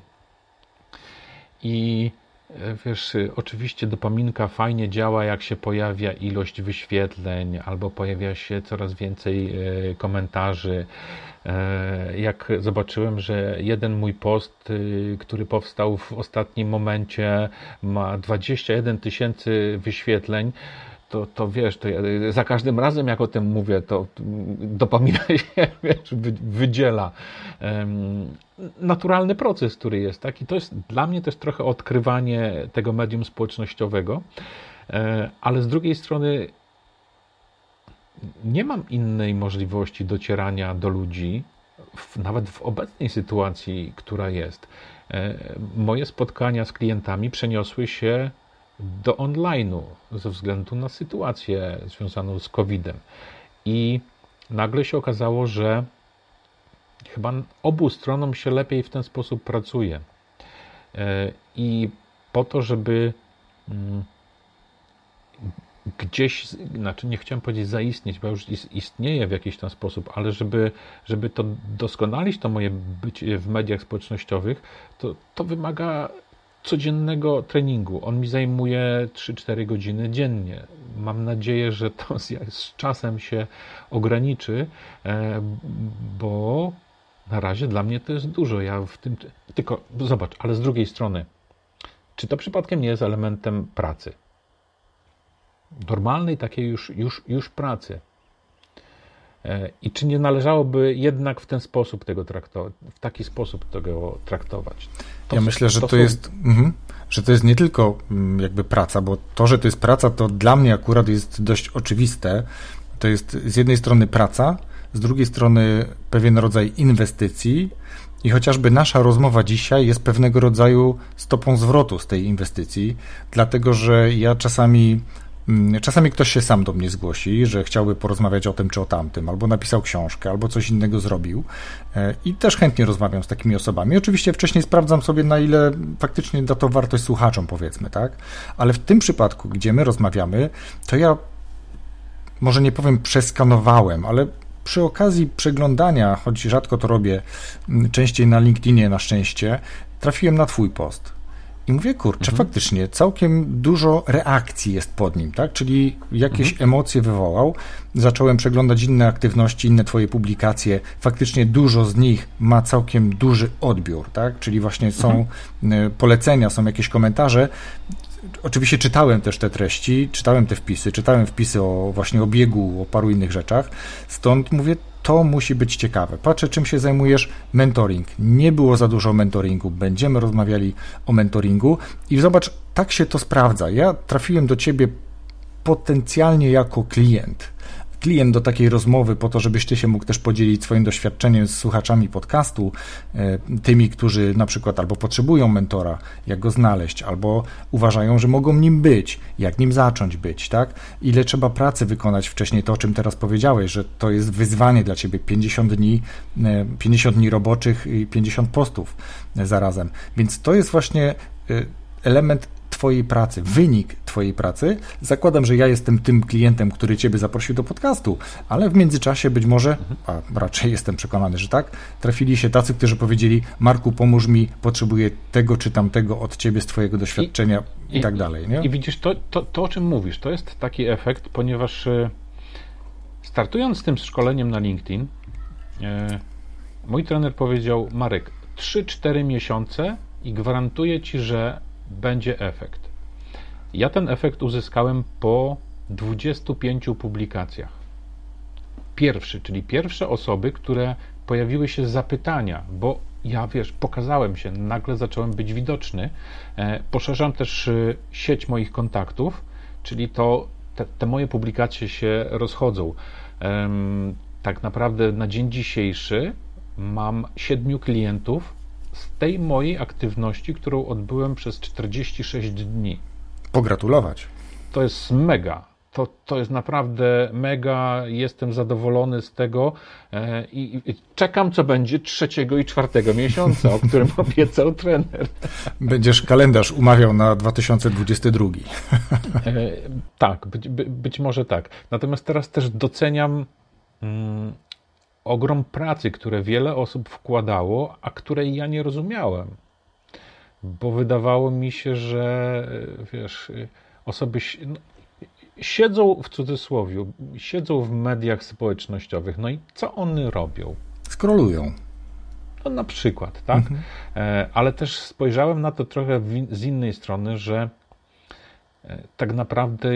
I wiesz, y, oczywiście dopaminka fajnie działa, jak się pojawia ilość wyświetleń, albo pojawia się coraz więcej e, komentarzy. E, jak zobaczyłem, że jeden mój post, y, który powstał w ostatnim momencie, ma 21 tysięcy wyświetleń, to, to wiesz, to ja, za każdym razem jak o tym mówię, to dopamina *laughs* się wiesz, wydziela. naturalny proces, który jest, tak? I to jest dla mnie też trochę odkrywanie tego medium społecznościowego, e, ale z drugiej strony nie mam innej możliwości docierania do ludzi, nawet w obecnej sytuacji, która jest. E, moje spotkania z klientami przeniosły się do online'u ze względu na sytuację związaną z COVID-em. I nagle się okazało, że chyba obu stronom się lepiej w ten sposób pracuje. E, I po to, żeby mm, gdzieś, znaczy nie chciałem powiedzieć zaistnieć, bo już istnieje w jakiś tam sposób, ale żeby, żeby to doskonalić, to moje bycie w mediach społecznościowych, to, to wymaga codziennego treningu. On mi zajmuje 3-4 godziny dziennie. Mam nadzieję, że to *laughs* z, z czasem się ograniczy, e, bo na razie dla mnie to jest dużo. Ja w tym. Tylko zobacz, ale z drugiej strony, czy to przypadkiem nie jest elementem pracy? Normalnej takiej już, już, już pracy. E, I czy nie należałoby jednak w ten sposób tego traktować, w taki sposób tego traktować? To ja myślę, że to, to są... jest, mhm, że to jest nie tylko mm, jakby praca, bo to, że to jest praca, to dla mnie akurat jest dość oczywiste. To jest z jednej strony praca, z drugiej strony pewien rodzaj inwestycji, i chociażby nasza rozmowa dzisiaj jest pewnego rodzaju stopą zwrotu z tej inwestycji, dlatego że ja czasami czasami ktoś się sam do mnie zgłosi, że chciałby porozmawiać o tym czy o tamtym, albo napisał książkę, albo coś innego zrobił. E, I też chętnie rozmawiam z takimi osobami. Oczywiście wcześniej sprawdzam sobie, na ile faktycznie da to wartość słuchaczom, powiedzmy, tak? Ale w tym przypadku, gdzie my rozmawiamy, to ja może nie powiem przeskanowałem, ale przy okazji przeglądania, choć rzadko to robię, mm, częściej na LinkedInie na szczęście, trafiłem na Twój post. I mówię, kurczę, mhm. faktycznie całkiem dużo reakcji jest pod nim, tak? Czyli jakieś mhm. emocje wywołał. Zacząłem przeglądać inne aktywności, inne twoje publikacje. Faktycznie dużo z nich ma całkiem duży odbiór, tak? Czyli właśnie są mhm. E, polecenia, są jakieś komentarze. Oczywiście czytałem też te treści, czytałem te wpisy, czytałem wpisy o właśnie o biegu, o paru innych rzeczach. Stąd mówię, to musi być ciekawe. Patrzę, czym się zajmujesz. Mentoring. Nie było za dużo mentoringu. Będziemy rozmawiali o mentoringu i zobacz, tak się to sprawdza. Ja trafiłem do ciebie potencjalnie jako klient klient do takiej rozmowy, po to, żebyś ty się mógł też podzielić swoim doświadczeniem z słuchaczami podcastu, e, tymi, którzy na przykład albo potrzebują mentora, jak go znaleźć, albo uważają, że mogą nim być, jak nim zacząć być, tak? Ile trzeba pracy wykonać wcześniej, to o czym teraz powiedziałeś, że to jest wyzwanie dla ciebie 50 dni, 50 e, dni roboczych i 50 postów zarazem. Więc to jest właśnie e, element Twojej pracy, wynik Twojej pracy. Zakładam, że ja jestem tym klientem, który Ciebie zaprosił do podcastu, ale w międzyczasie być może, a raczej jestem przekonany, że tak, trafili się tacy, którzy powiedzieli: Marku, pomóż mi, potrzebuję tego czy tamtego od Ciebie z Twojego doświadczenia i, i tak dalej. Nie? I widzisz, to, to, to o czym mówisz, to jest taki efekt, ponieważ e, startując z tym szkoleniem na LinkedIn, e, mój trener powiedział: Marek, 3-4 miesiące i gwarantuję ci, że będzie efekt. Ja ten efekt uzyskałem po 25 publikacjach. Pierwszy, czyli pierwsze osoby, które pojawiły się zapytania, bo ja wiesz, pokazałem się, nagle zacząłem być widoczny. E, poszerzam też e, sieć moich kontaktów, czyli to te, te moje publikacje się rozchodzą. Tak naprawdę na dzień dzisiejszy mam siedmiu klientów, z tej mojej aktywności, którą odbyłem przez 46 dni. Pogratulować. To jest mega. To, to jest naprawdę mega. Jestem zadowolony z tego e, i, i, czekam, co będzie trzeciego i czwartego miesiąca, o którym *laughs* obiecał trener. Będziesz kalendarz umawiał na 2022. *laughs* E, tak, być, być może tak. Natomiast teraz też doceniam. Ogrom pracy, które wiele osób wkładało, a której ja nie rozumiałem. Bo wydawało mi się, że wiesz, osoby no, siedzą w cudzysłowie, siedzą w mediach społecznościowych. No i co one robią? Skrolują. No na przykład, tak? Mhm. E, ale też spojrzałem na to trochę z innej strony, że tak naprawdę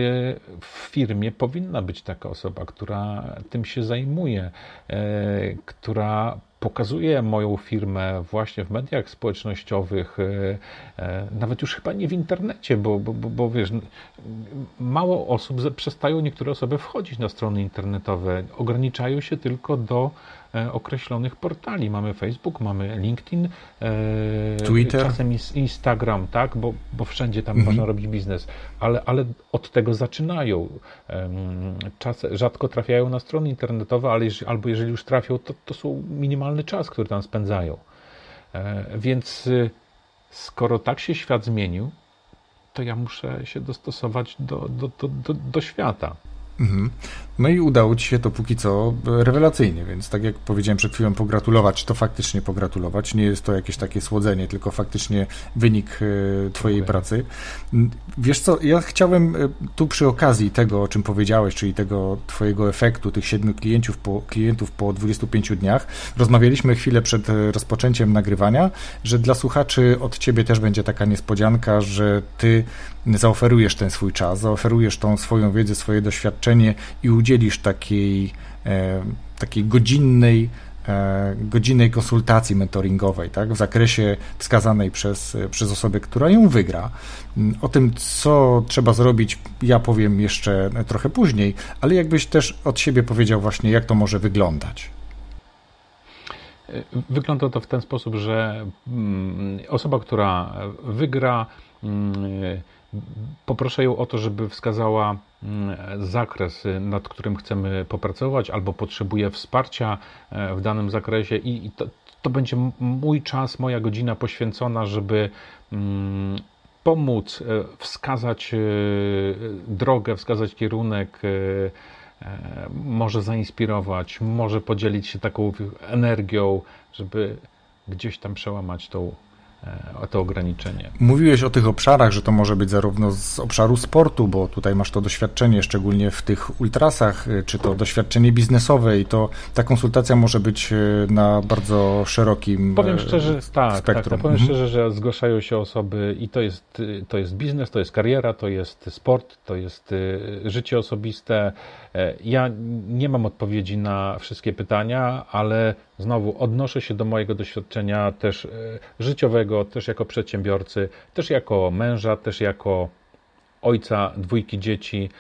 w firmie powinna być taka osoba, która tym się zajmuje, e, która pokazuje moją firmę właśnie w mediach społecznościowych, e, e, nawet już chyba nie w internecie, bo, bo, bo, bo wiesz, mało osób przestają niektóre osoby wchodzić na strony internetowe, ograniczają się tylko do określonych portali. Mamy Facebook, mamy LinkedIn, e, Twitter. czasem Instagram, tak, bo, bo wszędzie tam mhm. można robić biznes, ale, ale od tego zaczynają. Czas, rzadko trafiają na strony internetowe, ale jeżeli, albo jeżeli już trafią, to, to są minimalny czas, który tam spędzają. E, więc y, skoro tak się świat zmienił, to ja muszę się dostosować do, do, do, do, do świata. Mhm. No i udało Ci się to póki co rewelacyjnie, więc tak jak powiedziałem przed chwilą, pogratulować, to faktycznie pogratulować. Nie jest to jakieś takie słodzenie, tylko faktycznie wynik e, Twojej pracy. Wiesz co, ja chciałem e, tu przy okazji tego, o czym powiedziałeś, czyli tego Twojego efektu, tych siedmiu klientów po, klientów po 25 dniach, rozmawialiśmy chwilę przed e, rozpoczęciem nagrywania, że dla słuchaczy od Ciebie też będzie taka niespodzianka, że Ty zaoferujesz ten swój czas, zaoferujesz tą swoją wiedzę, swoje doświadczenie i udzielisz takiej, e, takiej godzinnej, e, godzinnej konsultacji mentoringowej, tak, w zakresie wskazanej przez, przez osobę, która ją wygra. O tym, co trzeba zrobić, ja powiem jeszcze trochę później, ale jakbyś też od siebie powiedział właśnie, jak to może wyglądać. Wygląda to w ten sposób, że mm, osoba, która wygra, mm, Poproszę ją o to, żeby wskazała mm, zakres, nad którym chcemy popracować, albo potrzebuje wsparcia e, w danym zakresie, i to, to będzie mój czas, moja godzina poświęcona, żeby mm, pomóc, e, wskazać e, drogę, wskazać kierunek, może zainspirować, może podzielić się taką energią, żeby gdzieś tam przełamać tą o to ograniczenie. Mówiłeś o tych obszarach, że to może być zarówno z obszaru sportu, bo tutaj masz to doświadczenie, szczególnie w tych ultrasach, y, czy to doświadczenie biznesowe i to ta konsultacja może być y, na bardzo szerokim Powiem szczerze, tak, spektrum. Tak, tak, powiem mhm. szczerze, że zgłaszają się osoby i to jest, to jest biznes, to jest kariera, to jest sport, to jest życie osobiste. E, ja nie mam odpowiedzi na wszystkie pytania, ale znowu odnoszę się do mojego doświadczenia też życiowego, też jako przedsiębiorcy, też jako męża, też jako ojca dwójki dzieci,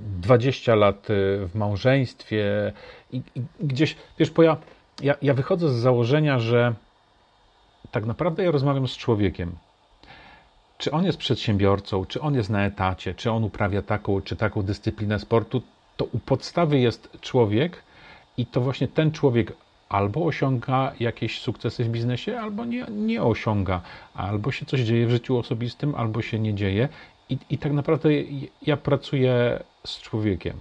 20 e, lat e, w małżeństwie i, gdzieś, wiesz, bo ja, ja, ja wychodzę z założenia, że tak naprawdę ja rozmawiam z człowiekiem. Czy on jest przedsiębiorcą, czy on jest na etacie, czy on uprawia taką czy taką dyscyplinę sportu, to u podstawy jest człowiek i to właśnie ten człowiek albo osiąga jakieś sukcesy w biznesie, albo nie, nie osiąga, albo się coś dzieje w życiu osobistym, albo się nie dzieje. I, I tak naprawdę ja pracuję z człowiekiem.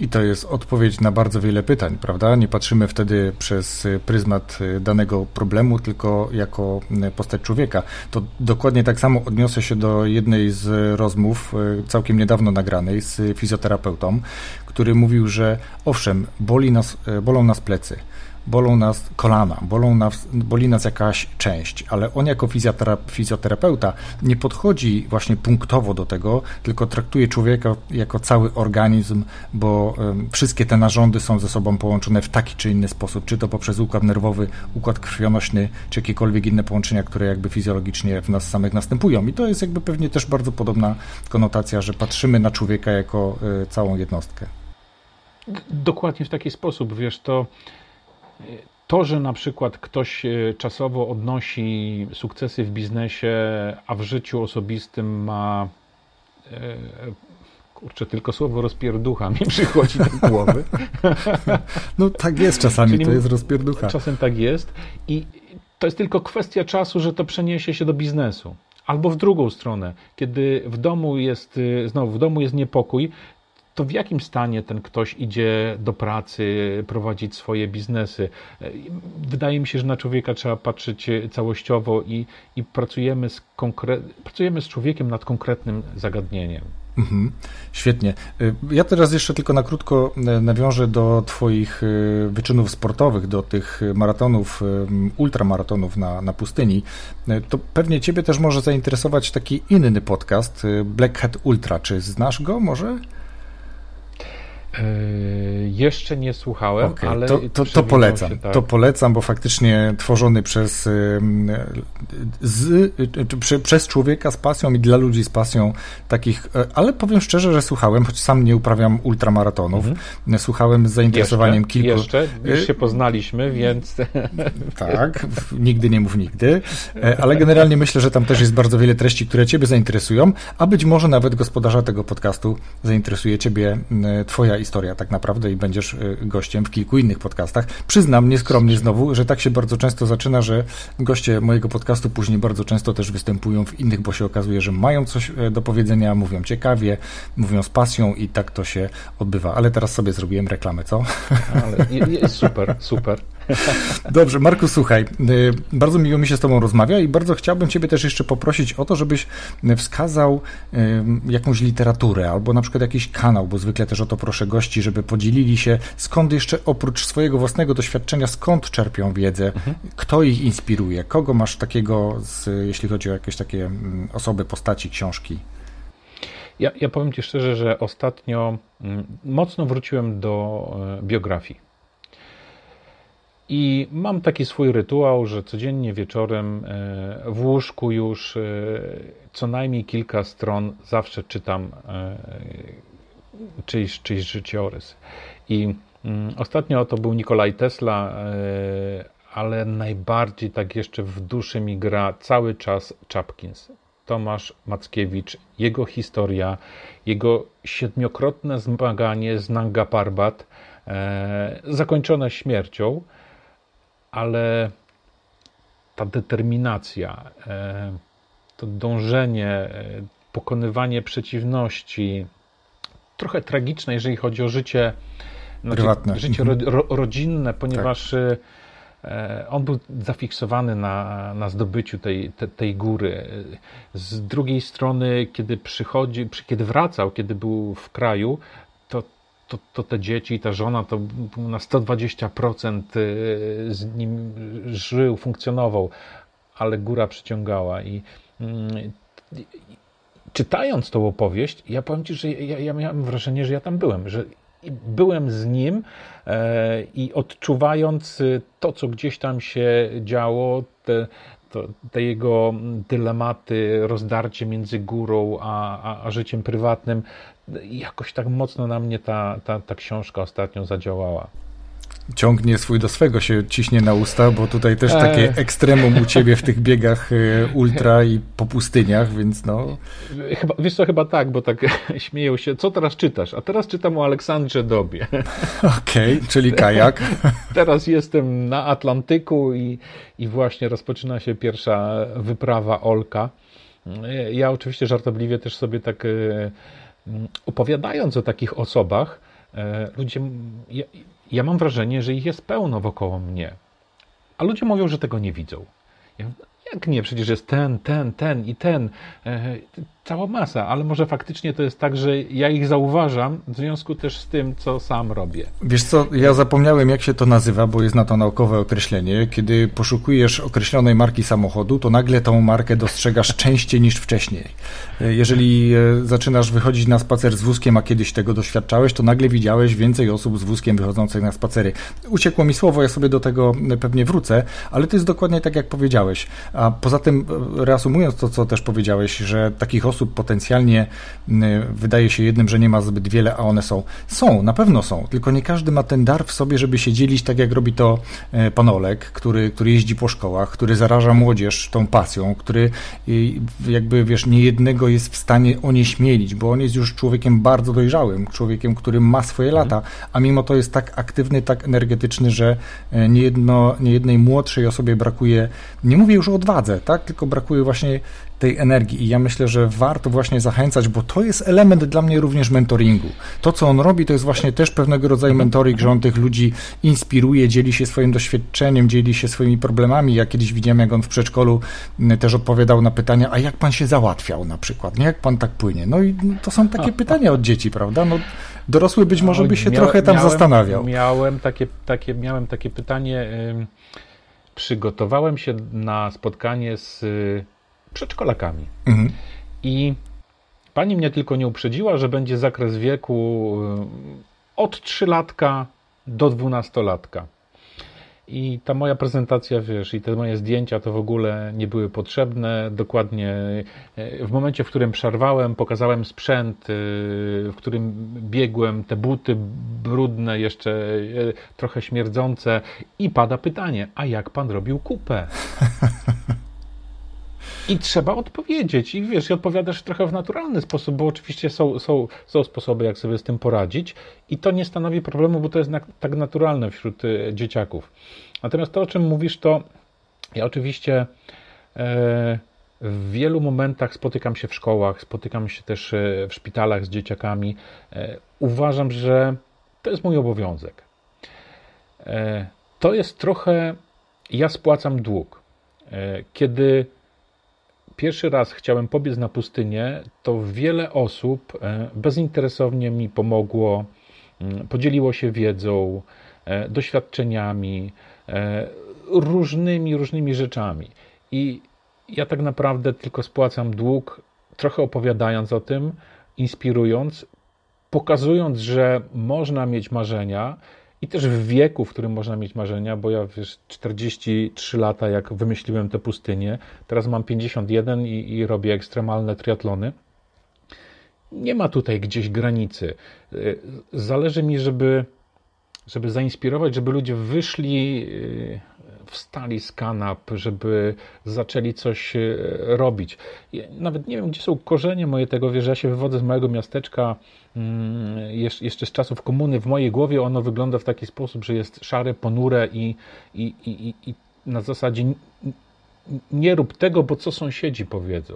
I to jest odpowiedź na bardzo wiele pytań, prawda? Nie patrzymy wtedy przez pryzmat danego problemu, tylko jako postać człowieka. To dokładnie tak samo odniosę się do jednej z rozmów, e, całkiem niedawno nagranej, z fizjoterapeutą, który mówił, że owszem, boli nas, bolą nas plecy bolą nas kolana, bolą nas, boli nas jakaś część, ale on jako fizjoterapeuta nie podchodzi właśnie punktowo do tego, tylko traktuje człowieka jako cały organizm, bo wszystkie te narządy są ze sobą połączone w taki czy inny sposób, czy to poprzez układ nerwowy, układ krwionośny, czy jakiekolwiek inne połączenia, które jakby fizjologicznie w nas samych następują. I to jest jakby pewnie też bardzo podobna konotacja, że patrzymy na człowieka jako y, całą jednostkę. Dokładnie w taki sposób, wiesz, to to, że na przykład ktoś e, czasowo odnosi sukcesy w biznesie, a w życiu osobistym ma e, kurczę, tylko słowo rozpierducha mi *laughs* przychodzi do głowy. No tak jest czasami, Czyli to jest rozpierducha. Czasem tak jest i to jest tylko kwestia czasu, że to przeniesie się do biznesu. Albo w drugą stronę, kiedy w domu jest, e, znowu w domu jest niepokój, to w jakim stanie ten ktoś idzie do pracy, prowadzić swoje biznesy? Wydaje mi się, że na człowieka trzeba patrzeć całościowo i, i pracujemy, z konkre- pracujemy z człowiekiem nad konkretnym zagadnieniem. Mhm, świetnie. Ja teraz jeszcze tylko na krótko e, nawiążę do Twoich e, wyczynów sportowych, do tych maratonów, e, ultramaratonów na, na pustyni. To pewnie Ciebie też może zainteresować taki inny podcast, Black Hat Ultra. Czy znasz go może? Yy, jeszcze nie słuchałem, okay, ale to, to, to polecam. Się, tak. To polecam, bo faktycznie tworzony przez, z, czy, przez człowieka z pasją i dla ludzi z pasją takich, e, ale powiem szczerze, że słuchałem, choć sam nie uprawiam ultramaratonów, mhm. słuchałem z zainteresowaniem jeszcze, kilku. Jeszcze, już się poznaliśmy, więc. *laughs* Tak, nigdy nie mów nigdy, e, ale generalnie myślę, że tam też jest bardzo wiele treści, które Ciebie zainteresują, a być może nawet gospodarza tego podcastu zainteresuje Ciebie Twoja historia tak naprawdę i będziesz y, gościem w kilku innych podcastach. Przyznam nieskromnie znowu, że tak się bardzo często zaczyna, że goście mojego podcastu później bardzo często też występują w innych, bo się okazuje, że mają coś e, do powiedzenia, mówią ciekawie, mówią z pasją i tak to się odbywa. Ale teraz sobie zrobiłem reklamę, co? Ale jest super, super. *laughs* Dobrze, Marku, słuchaj, y, bardzo miło mi się z Tobą rozmawia i bardzo chciałbym Ciebie też jeszcze poprosić o to, żebyś wskazał y, jakąś literaturę albo na przykład jakiś kanał, bo zwykle też o to proszę gości, żeby podzielili się skąd jeszcze oprócz swojego własnego doświadczenia, skąd czerpią wiedzę, mhm. kto ich inspiruje, kogo masz takiego, z, jeśli chodzi o jakieś takie mm, osoby, postaci, książki. Ja, ja powiem Ci szczerze, że ostatnio mm, mocno wróciłem do e, biografii. I mam taki swój rytuał, że codziennie wieczorem e, w łóżku już e, co najmniej kilka stron zawsze czytam e, czyjś, czyjś życiorys. I mm, ostatnio to był Nikolaj Tesla, ale najbardziej tak jeszcze w duszy mi gra cały czas Chapkins. Tomasz Mackiewicz, jego historia, jego siedmiokrotne zmaganie z Nanga Parbat, zakończone śmiercią, ale ta determinacja, e, to dążenie, e, pokonywanie przeciwności, trochę tragiczne, jeżeli chodzi o życie, znaczy Prywatne. życie ro, ro, rodzinne, ponieważ tak. E, on był zafiksowany na, na zdobyciu tej, te, tej góry. Z drugiej strony, kiedy przychodzi, kiedy wracał, kiedy był w kraju, to to, te dzieci ta żona to na 120% y, z nim żył, funkcjonował, ale góra przyciągała. I, mm, i czytając tą opowieść, ja powiem Ci, że ja, ja miałem wrażenie, że ja tam byłem, że byłem z nim e, i odczuwając to, co gdzieś tam się działo, te, to, te jego dylematy, rozdarcie między górą a, a, a życiem prywatnym, jakoś tak mocno na mnie ta, ta, ta książka ostatnio zadziałała. ciągnie swój do swego, się ciśnie na usta, bo tutaj też takie ekstremum u ciebie w tych biegach e, ultra i po pustyniach, więc no... Chyba, wiesz co, chyba tak, bo tak *laughs* śmieją się, co teraz czytasz? A teraz czytam o Aleksandrze Dobie. *laughs* Okej, okay, czyli kajak. *laughs* Teraz jestem na Atlantyku i, i właśnie rozpoczyna się pierwsza wyprawa Olka. Ja oczywiście żartobliwie też sobie tak e, opowiadając o takich osobach, e, ludzie, ja, ja mam wrażenie, że ich jest pełno wokoło mnie. A ludzie mówią, że tego nie widzą. Ja, jak nie? Przecież jest ten, ten, ten i ten. E, cała masa, ale może faktycznie to jest tak, że ja ich zauważam w związku też z tym, co sam robię. Wiesz co, ja zapomniałem, jak się to nazywa, bo jest na to naukowe określenie. Kiedy poszukujesz określonej marki samochodu, to nagle tą markę dostrzegasz *laughs* częściej niż wcześniej. E, jeżeli e, zaczynasz wychodzić na spacer z wózkiem, a kiedyś tego doświadczałeś, to nagle widziałeś więcej osób z wózkiem wychodzących na spacery. Uciekło mi słowo, ja sobie do tego pewnie wrócę, ale to jest dokładnie tak, jak powiedziałeś. A poza tym, reasumując to, co też powiedziałeś, że takich osób potencjalnie wydaje się jednym, że nie ma zbyt wiele, a one są. Są, na pewno są, tylko nie każdy ma ten dar w sobie, żeby się dzielić tak, jak robi to e, pan Olek, który, który jeździ po szkołach, który zaraża młodzież tą pasją, który jakby, wiesz, niejednego jest w stanie onieśmielić, bo on jest już człowiekiem bardzo dojrzałym, człowiekiem, który ma swoje mhm. lata, a mimo to jest tak aktywny, tak energetyczny, że e, niejedno, niejednej młodszej osobie brakuje, nie mówię już o odwadze, tak, tylko brakuje właśnie tej energii. I ja myślę, że warto właśnie zachęcać, bo to jest element dla mnie również mentoringu. To, co on robi, to jest właśnie też pewnego rodzaju mentoring, że on tych ludzi inspiruje, dzieli się swoim doświadczeniem, dzieli się swoimi problemami. Ja kiedyś widziałem, jak on w przedszkolu też odpowiadał na pytania, a jak pan się załatwiał na przykład, nie? Jak pan tak płynie? No i to są takie *laughs* pytania od dzieci, prawda? No, dorosły być może by się trochę tam miałem, zastanawiał. Miałem takie, takie, miałem takie pytanie. Przygotowałem się na spotkanie z przedszkolakami. Mhm. I pani mnie tylko nie uprzedziła, że będzie zakres wieku y, od 3-latka do 12-latka. I ta moja prezentacja, wiesz, i te moje zdjęcia to w ogóle nie były potrzebne. Dokładnie y, w momencie, w którym przerwałem, pokazałem sprzęt, y, w którym biegłem, te buty brudne, jeszcze trochę śmierdzące, i pada pytanie: a jak pan robił kupę? *laughs* I trzeba odpowiedzieć. I wiesz, i odpowiadasz trochę w naturalny sposób, bo oczywiście są, są, są sposoby, jak sobie z tym poradzić, i to nie stanowi problemu, bo to jest na, tak naturalne wśród y, dzieciaków. Natomiast to, o czym mówisz, to ja oczywiście e, w wielu momentach spotykam się w szkołach, spotykam się też e, w szpitalach z dzieciakami. Uważam, że to jest mój obowiązek. To jest trochę, ja spłacam dług. Kiedy pierwszy raz chciałem pobiec na pustynię, to wiele osób e, bezinteresownie mi pomogło, mm, podzieliło się wiedzą, e, doświadczeniami, e, różnymi, różnymi rzeczami. I ja tak naprawdę tylko spłacam dług, trochę opowiadając o tym, inspirując, pokazując, że można mieć marzenia, i też w wieku, w którym można mieć marzenia, bo ja wiesz, 43 lata, jak wymyśliłem tę pustynię, teraz mam 51 i, i robię ekstremalne triatlony. Nie ma tutaj gdzieś granicy. Zależy mi, żeby, żeby zainspirować, żeby ludzie wyszli, y, wstali z kanap, żeby zaczęli coś y, robić. nawet nie wiem, gdzie są korzenie moje tego, wiesz, ja się wywodzę z małego miasteczka Mm, jeszcze z czasów komuny, w mojej głowie ono wygląda w taki sposób, że jest szare, ponure i, i, i, i na zasadzie nie rób tego, bo co sąsiedzi powiedzą.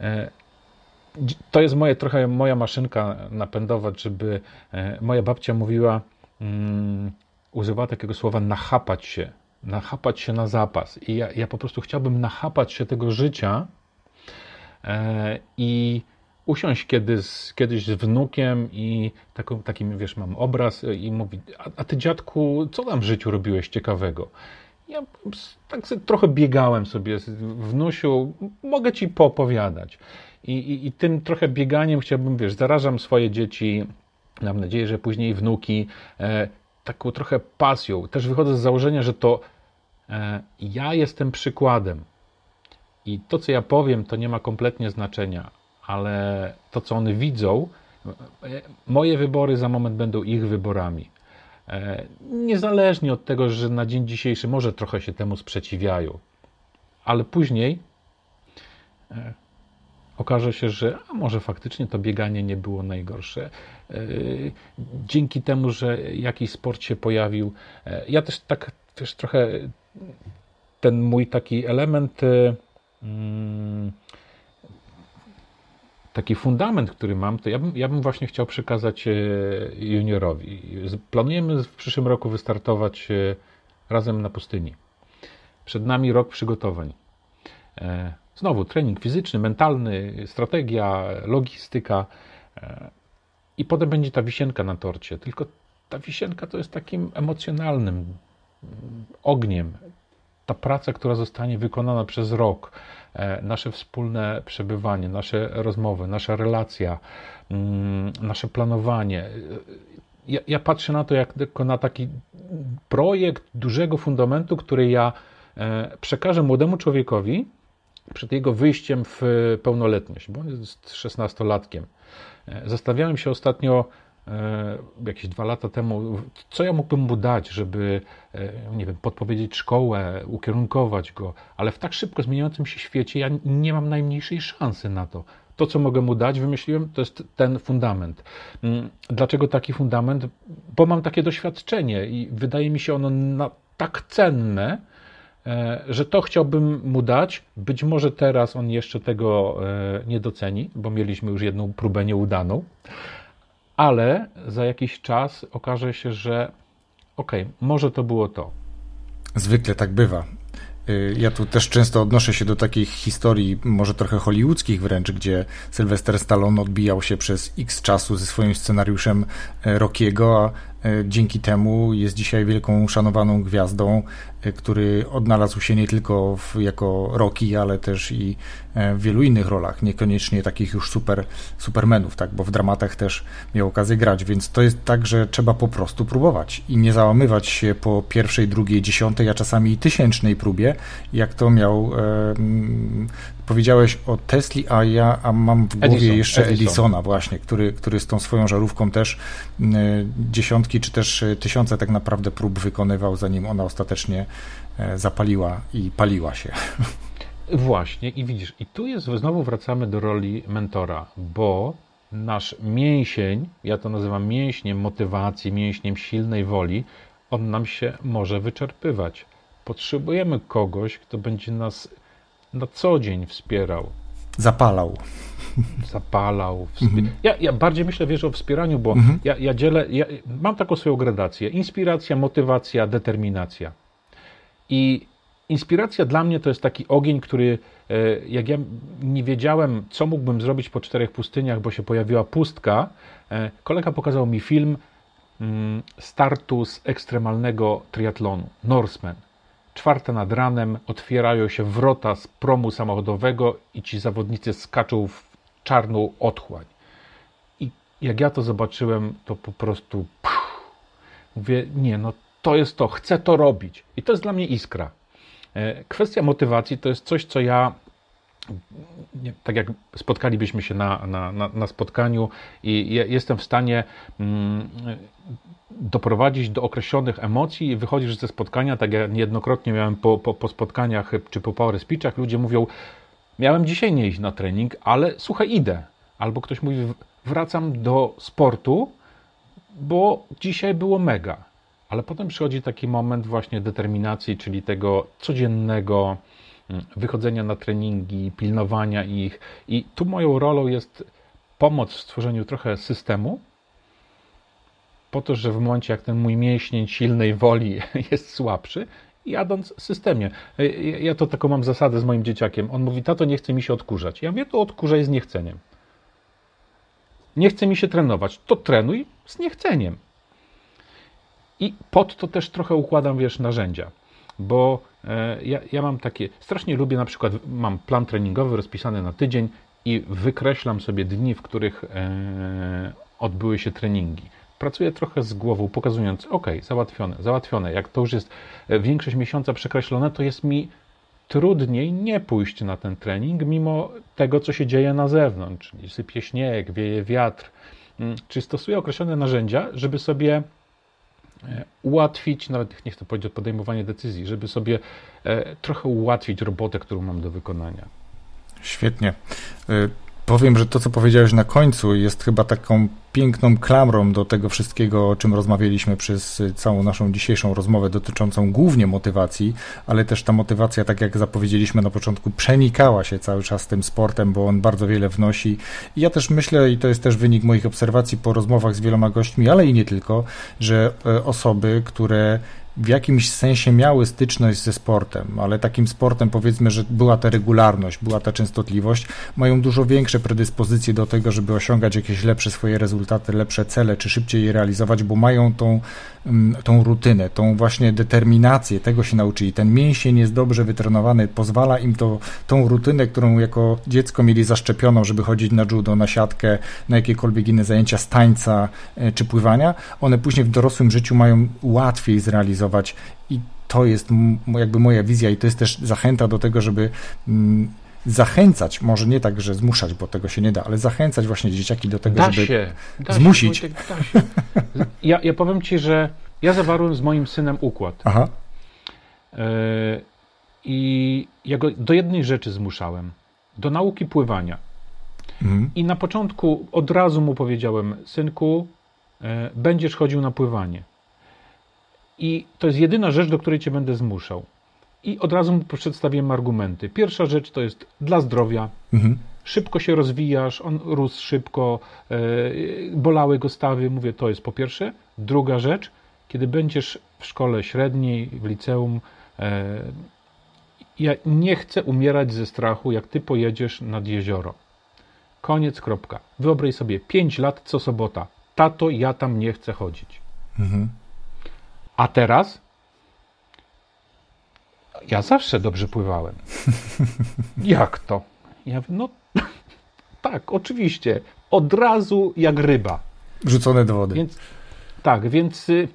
E, to jest moje, trochę moja maszynka napędowa, żeby e, moja babcia mówiła, używała takiego słowa nachapać się, nachapać się na zapas. I ja, ja po prostu chciałbym nachapać się tego życia e, i usiąść kiedy z, kiedyś z wnukiem i taką, takim, wiesz, mam obraz i mówi, a, a ty dziadku, co tam w życiu robiłeś ciekawego? Ja tak trochę biegałem sobie, wnusiu, mogę ci poopowiadać. I, i, I, tym trochę bieganiem chciałbym, wiesz, zarażam swoje dzieci, mam nadzieję, że później wnuki, e, taką trochę pasją. Też wychodzę z założenia, że to e, ja jestem przykładem. I to, co ja powiem, to nie ma kompletnie znaczenia, ale to, co one widzą, moje wybory za moment będą ich wyborami. Niezależnie od tego, że na dzień dzisiejszy może trochę się temu sprzeciwiają, ale później okaże się, że a może faktycznie to bieganie nie było najgorsze. Dzięki temu, że jakiś sport się pojawił, ja też tak też trochę ten mój taki element, mm, taki fundament, który mam, to ja bym, ja bym właśnie chciał przekazać e, juniorowi. Planujemy w przyszłym roku wystartować e, razem na pustyni. Przed nami rok przygotowań. E, znowu trening fizyczny, mentalny, strategia, logistyka i potem będzie ta wisienka na torcie. Tylko ta wisienka to jest takim emocjonalnym mm, ogniem, ta praca, która zostanie wykonana przez rok, e, nasze wspólne przebywanie, nasze rozmowy, nasza relacja, mm, nasze planowanie. E, ja, ja patrzę na to jak na taki projekt dużego fundamentu, który ja e, przekażę młodemu człowiekowi przed jego wyjściem w pełnoletność, bo on jest 16-latkiem. Zastanawiałem się ostatnio, E, jakieś dwa lata temu, co ja mógłbym mu dać, żeby, e, nie wiem, podpowiedzieć szkołę, ukierunkować go, ale w tak szybko zmieniającym się świecie ja nie mam najmniejszej szansy na to. To, co mogę mu dać, wymyśliłem, to jest ten fundament. Mm, dlaczego taki fundament? Bo mam takie doświadczenie i wydaje mi się ono tak cenne, e, że to chciałbym mu dać. Być może teraz on jeszcze tego nie doceni, bo mieliśmy już jedną próbę nieudaną ale za jakiś czas okaże się, że okej, okay, może to było to. Zwykle tak bywa. Y, ja tu też często odnoszę się do takich historii, może trochę hollywoodzkich wręcz, gdzie Sylvester Stallone odbijał się przez x czasu ze swoim scenariuszem e, Rockiego, a e, dzięki temu jest dzisiaj wielką szanowaną gwiazdą E, który odnalazł się nie tylko w, jako Rocky, ale też i e, w wielu innych rolach, niekoniecznie takich już super, supermenów, tak, bo w dramatach też miał okazję grać, więc to jest tak, że trzeba po prostu próbować i nie załamywać się po pierwszej, drugiej, dziesiątej, a czasami i tysięcznej próbie, jak to miał e, powiedziałeś o Tesli, a ja a mam w głowie Edison, jeszcze Edison. Edisona właśnie, który, który z tą swoją żarówką też dziesiątki czy też tysiące tak naprawdę prób wykonywał, zanim ona ostatecznie E, zapaliła i paliła się. *laughs* Właśnie, i widzisz, i tu jest, znowu wracamy do roli mentora, bo nasz mięsień, ja to nazywam mięśniem motywacji, mięśniem silnej woli, on nam się może wyczerpywać. Potrzebujemy kogoś, kto będzie nas na co dzień wspierał. Zapalał. Zapalał. Mhm. Ja, ja, bardziej myślę, wiesz, o wspieraniu, bo mhm. ja, ja dzielę, ja mam taką swoją gradację. Inspiracja, motywacja, determinacja. I inspiracja dla mnie to jest taki ogień, który e, jak ja nie wiedziałem, co mógłbym zrobić po czterech pustyniach, bo się pojawiła pustka, e, kolega pokazał mi film mm, startu z ekstremalnego triatlonu, Norseman. Czwarta nad ranem otwierają się wrota z promu samochodowego i ci zawodnicy skaczą w czarną otchłań. I jak ja to zobaczyłem, to po prostu pff, mówię, nie, no to jest to, chcę to robić. I to jest dla mnie iskra. E, kwestia motywacji to jest coś, co ja tak jak spotkalibyśmy się na, na, na, na spotkaniu i jestem w stanie mm, doprowadzić do określonych emocji i wychodzisz ze spotkania, tak jak niejednokrotnie miałem po, po, po spotkaniach czy po power speechach, ludzie mówią, miałem dzisiaj nie iść na trening, ale słuchaj, idę. Albo ktoś mówi, wracam do sportu, bo dzisiaj było mega. Ale potem przychodzi taki moment właśnie determinacji, czyli tego codziennego wychodzenia na treningi, pilnowania ich. I tu moją rolą jest pomoc w stworzeniu trochę systemu, po to, że w momencie, jak ten mój mięśnień silnej woli *laughs* jest słabszy, jadąc systemie. Ja to taką mam zasadę z moim dzieciakiem. On mówi, tato, nie chce mi się odkurzać. Ja mówię, to odkurzaj z niechceniem. Nie chce mi się trenować. To trenuj z niechceniem. I pod to też trochę układam, wiesz, narzędzia, bo e, ja, ja mam takie, strasznie lubię na przykład, mam plan treningowy rozpisany na tydzień i wykreślam sobie dni, w których e, odbyły się treningi. Pracuję trochę z głową, pokazując, ok, załatwione, załatwione. Jak to już jest e, większość miesiąca przekreślone, to jest mi trudniej nie pójść na ten trening, mimo tego, co się dzieje na zewnątrz, czyli sypie śnieg, wieje wiatr. Mm, czy stosuję określone narzędzia, żeby sobie ułatwić, nawet nie chcę powiedzieć podejmowanie decyzji, żeby sobie e, trochę ułatwić robotę, którą mam do wykonania. Świetnie. Powiem, że to, co powiedziałeś na końcu, jest chyba taką piękną klamrą do tego wszystkiego, o czym rozmawialiśmy przez całą naszą dzisiejszą rozmowę dotyczącą głównie motywacji, ale też ta motywacja, tak jak zapowiedzieliśmy na początku, przenikała się cały czas tym sportem, bo on bardzo wiele wnosi. I ja też myślę, i to jest też wynik moich obserwacji po rozmowach z wieloma gośćmi, ale i nie tylko, że e, osoby, które w jakimś sensie miały styczność ze sportem, ale takim sportem powiedzmy, że była ta regularność, była ta częstotliwość, mają dużo większe predyspozycje do tego, żeby osiągać jakieś lepsze swoje rezultaty, lepsze cele, czy szybciej je realizować, bo mają tą, mm, tą rutynę, tą właśnie determinację, tego się nauczyli. Ten mięsień jest dobrze wytrenowany, pozwala im to, tą rutynę, którą jako dziecko mieli zaszczepioną, żeby chodzić na judo, na siatkę, na jakiekolwiek inne zajęcia z tańca e, czy pływania, one później w dorosłym życiu mają łatwiej zrealizować i to jest jakby moja wizja i to jest też zachęta do tego, żeby zachęcać, może nie tak, że zmuszać, bo tego się nie da, ale zachęcać właśnie dzieciaki do tego, da żeby się, da zmusić. Się, Wojtek, da się. Ja, ja powiem Ci, że ja zawarłem z moim synem układ. Aha. Yy, I ja go do jednej rzeczy zmuszałem. Do nauki pływania. Mhm. I na początku od razu mu powiedziałem, synku, yy, będziesz chodził na pływanie. I to jest jedyna rzecz, do której cię będę zmuszał. I od razu mu przedstawiłem argumenty. Pierwsza rzecz to jest dla zdrowia. Mhm. Szybko się rozwijasz, on rósł szybko, e, bolały go stawy. Mówię, to jest po pierwsze. Druga rzecz, kiedy będziesz w szkole średniej, w liceum, e, ja nie chcę umierać ze strachu, jak ty pojedziesz nad jezioro. Koniec, kropka. Wyobraź sobie, 5 lat co sobota. Tato, ja tam nie chcę chodzić. Mhm. A teraz ja zawsze dobrze pływałem. *laughs* Jak to? Ja no tak, oczywiście. Od razu jak ryba. Wrzucone do wody. Więc, tak, więc y,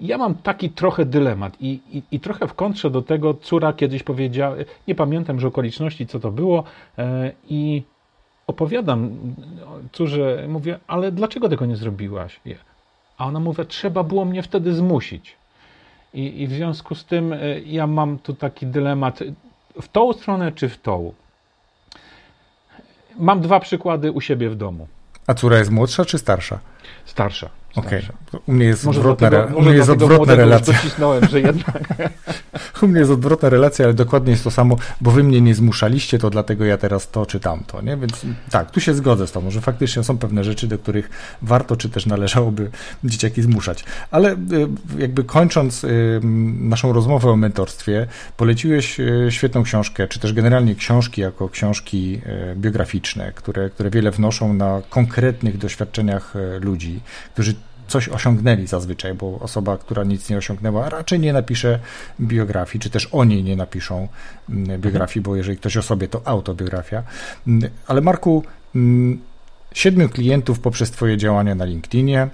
ja mam taki trochę dylemat i, i, i, trochę w kontrze do tego córa kiedyś powiedziała, nie pamiętam, że okoliczności, co to było e, i opowiadam córze, mówię, ale dlaczego tego nie zrobiłaś? A ona mówi, trzeba było mnie wtedy zmusić. I, I w związku z tym e, ja mam tu taki dylemat w tą stronę czy w tą. Mam dwa przykłady u siebie w domu. A córa jest młodsza czy starsza? Starsza. Okej. Okay. U mnie jest może odwrotna, dlatego, u mnie jest odwrotna relacja. Docisnąłem, że jednak. *laughs* u mnie jest odwrotna relacja, ale dokładnie jest to samo, bo wy mnie nie zmuszaliście, to dlatego ja teraz to czy tamto, nie? Więc tak, tu się zgodzę z tobą, że faktycznie są pewne rzeczy, do których warto czy też należałoby dzieciaki zmuszać. Ale y, jakby kończąc y, naszą rozmowę o mentorstwie, poleciłeś y, świetną książkę, czy też generalnie książki jako książki biograficzne, które, które wiele wnoszą na konkretnych doświadczeniach ludzi, którzy coś osiągnęli zazwyczaj, bo osoba, która nic nie osiągnęła, raczej nie napisze biografii, czy też o niej nie napiszą mm, biografii, bo jeżeli ktoś o sobie, to autobiografia. Mm, ale Marku, mm, siedmiu klientów poprzez Twoje działania na LinkedInie,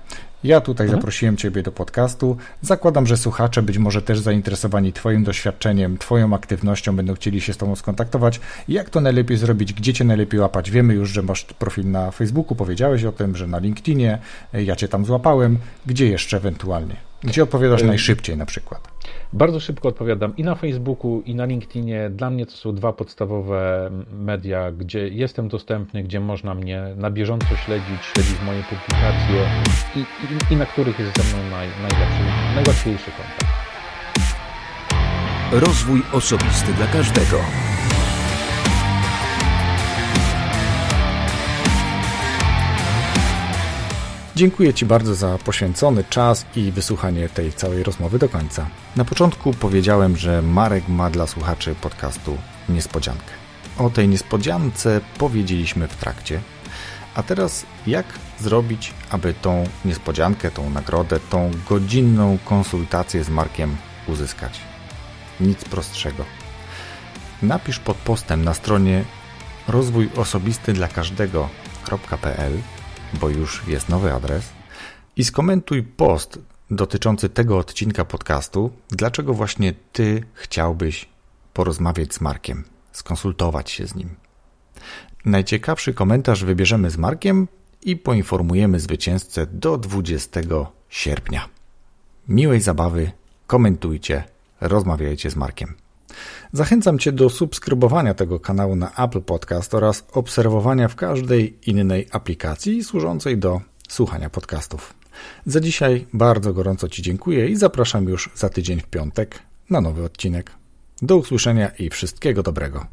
ja tutaj mhm. zaprosiłem Ciebie do podcastu. Zakładam, że słuchacze, być może też zainteresowani Twoim doświadczeniem, Twoją aktywnością, będą chcieli się z Tobą skontaktować. Jak to najlepiej zrobić? Gdzie Cię najlepiej łapać? Wiemy już, że masz profil na Facebooku, powiedziałeś o tym, że na LinkedInie, ja Cię tam złapałem. Gdzie jeszcze ewentualnie? Gdzie odpowiadasz najszybciej na przykład? Bardzo szybko odpowiadam i na Facebooku, i na LinkedInie. Dla mnie to są dwa podstawowe media, gdzie jestem dostępny, gdzie można mnie na bieżąco śledzić, śledzić moje publikacje i, i, i na których jest ze mną naj, najlepszy, najłatwiejszy kontakt. Rozwój osobisty dla każdego. Dziękuję Ci bardzo za poświęcony czas i wysłuchanie tej całej rozmowy do końca. Na początku powiedziałem, że Marek ma dla słuchaczy podcastu niespodziankę. O tej niespodziance powiedzieliśmy w trakcie. A teraz jak zrobić, aby tą niespodziankę, tą nagrodę, tą godzinną konsultację z Markiem uzyskać? Nic prostszego. Napisz pod postem na stronie rozwój osobisty dla każdego.pl bo już jest nowy adres, i skomentuj post dotyczący tego odcinka podcastu, dlaczego właśnie Ty chciałbyś porozmawiać z Markiem, skonsultować się z nim. Najciekawszy komentarz wybierzemy z Markiem i poinformujemy zwycięzcę do 20 sierpnia. miłej zabawy, komentujcie, rozmawiajcie z Markiem. Zachęcam Cię do subskrybowania tego kanału na Apple Podcast oraz obserwowania w każdej innej aplikacji służącej do słuchania podcastów. Za dzisiaj bardzo gorąco Ci dziękuję i zapraszam już za tydzień w piątek na nowy odcinek. Do usłyszenia i wszystkiego dobrego.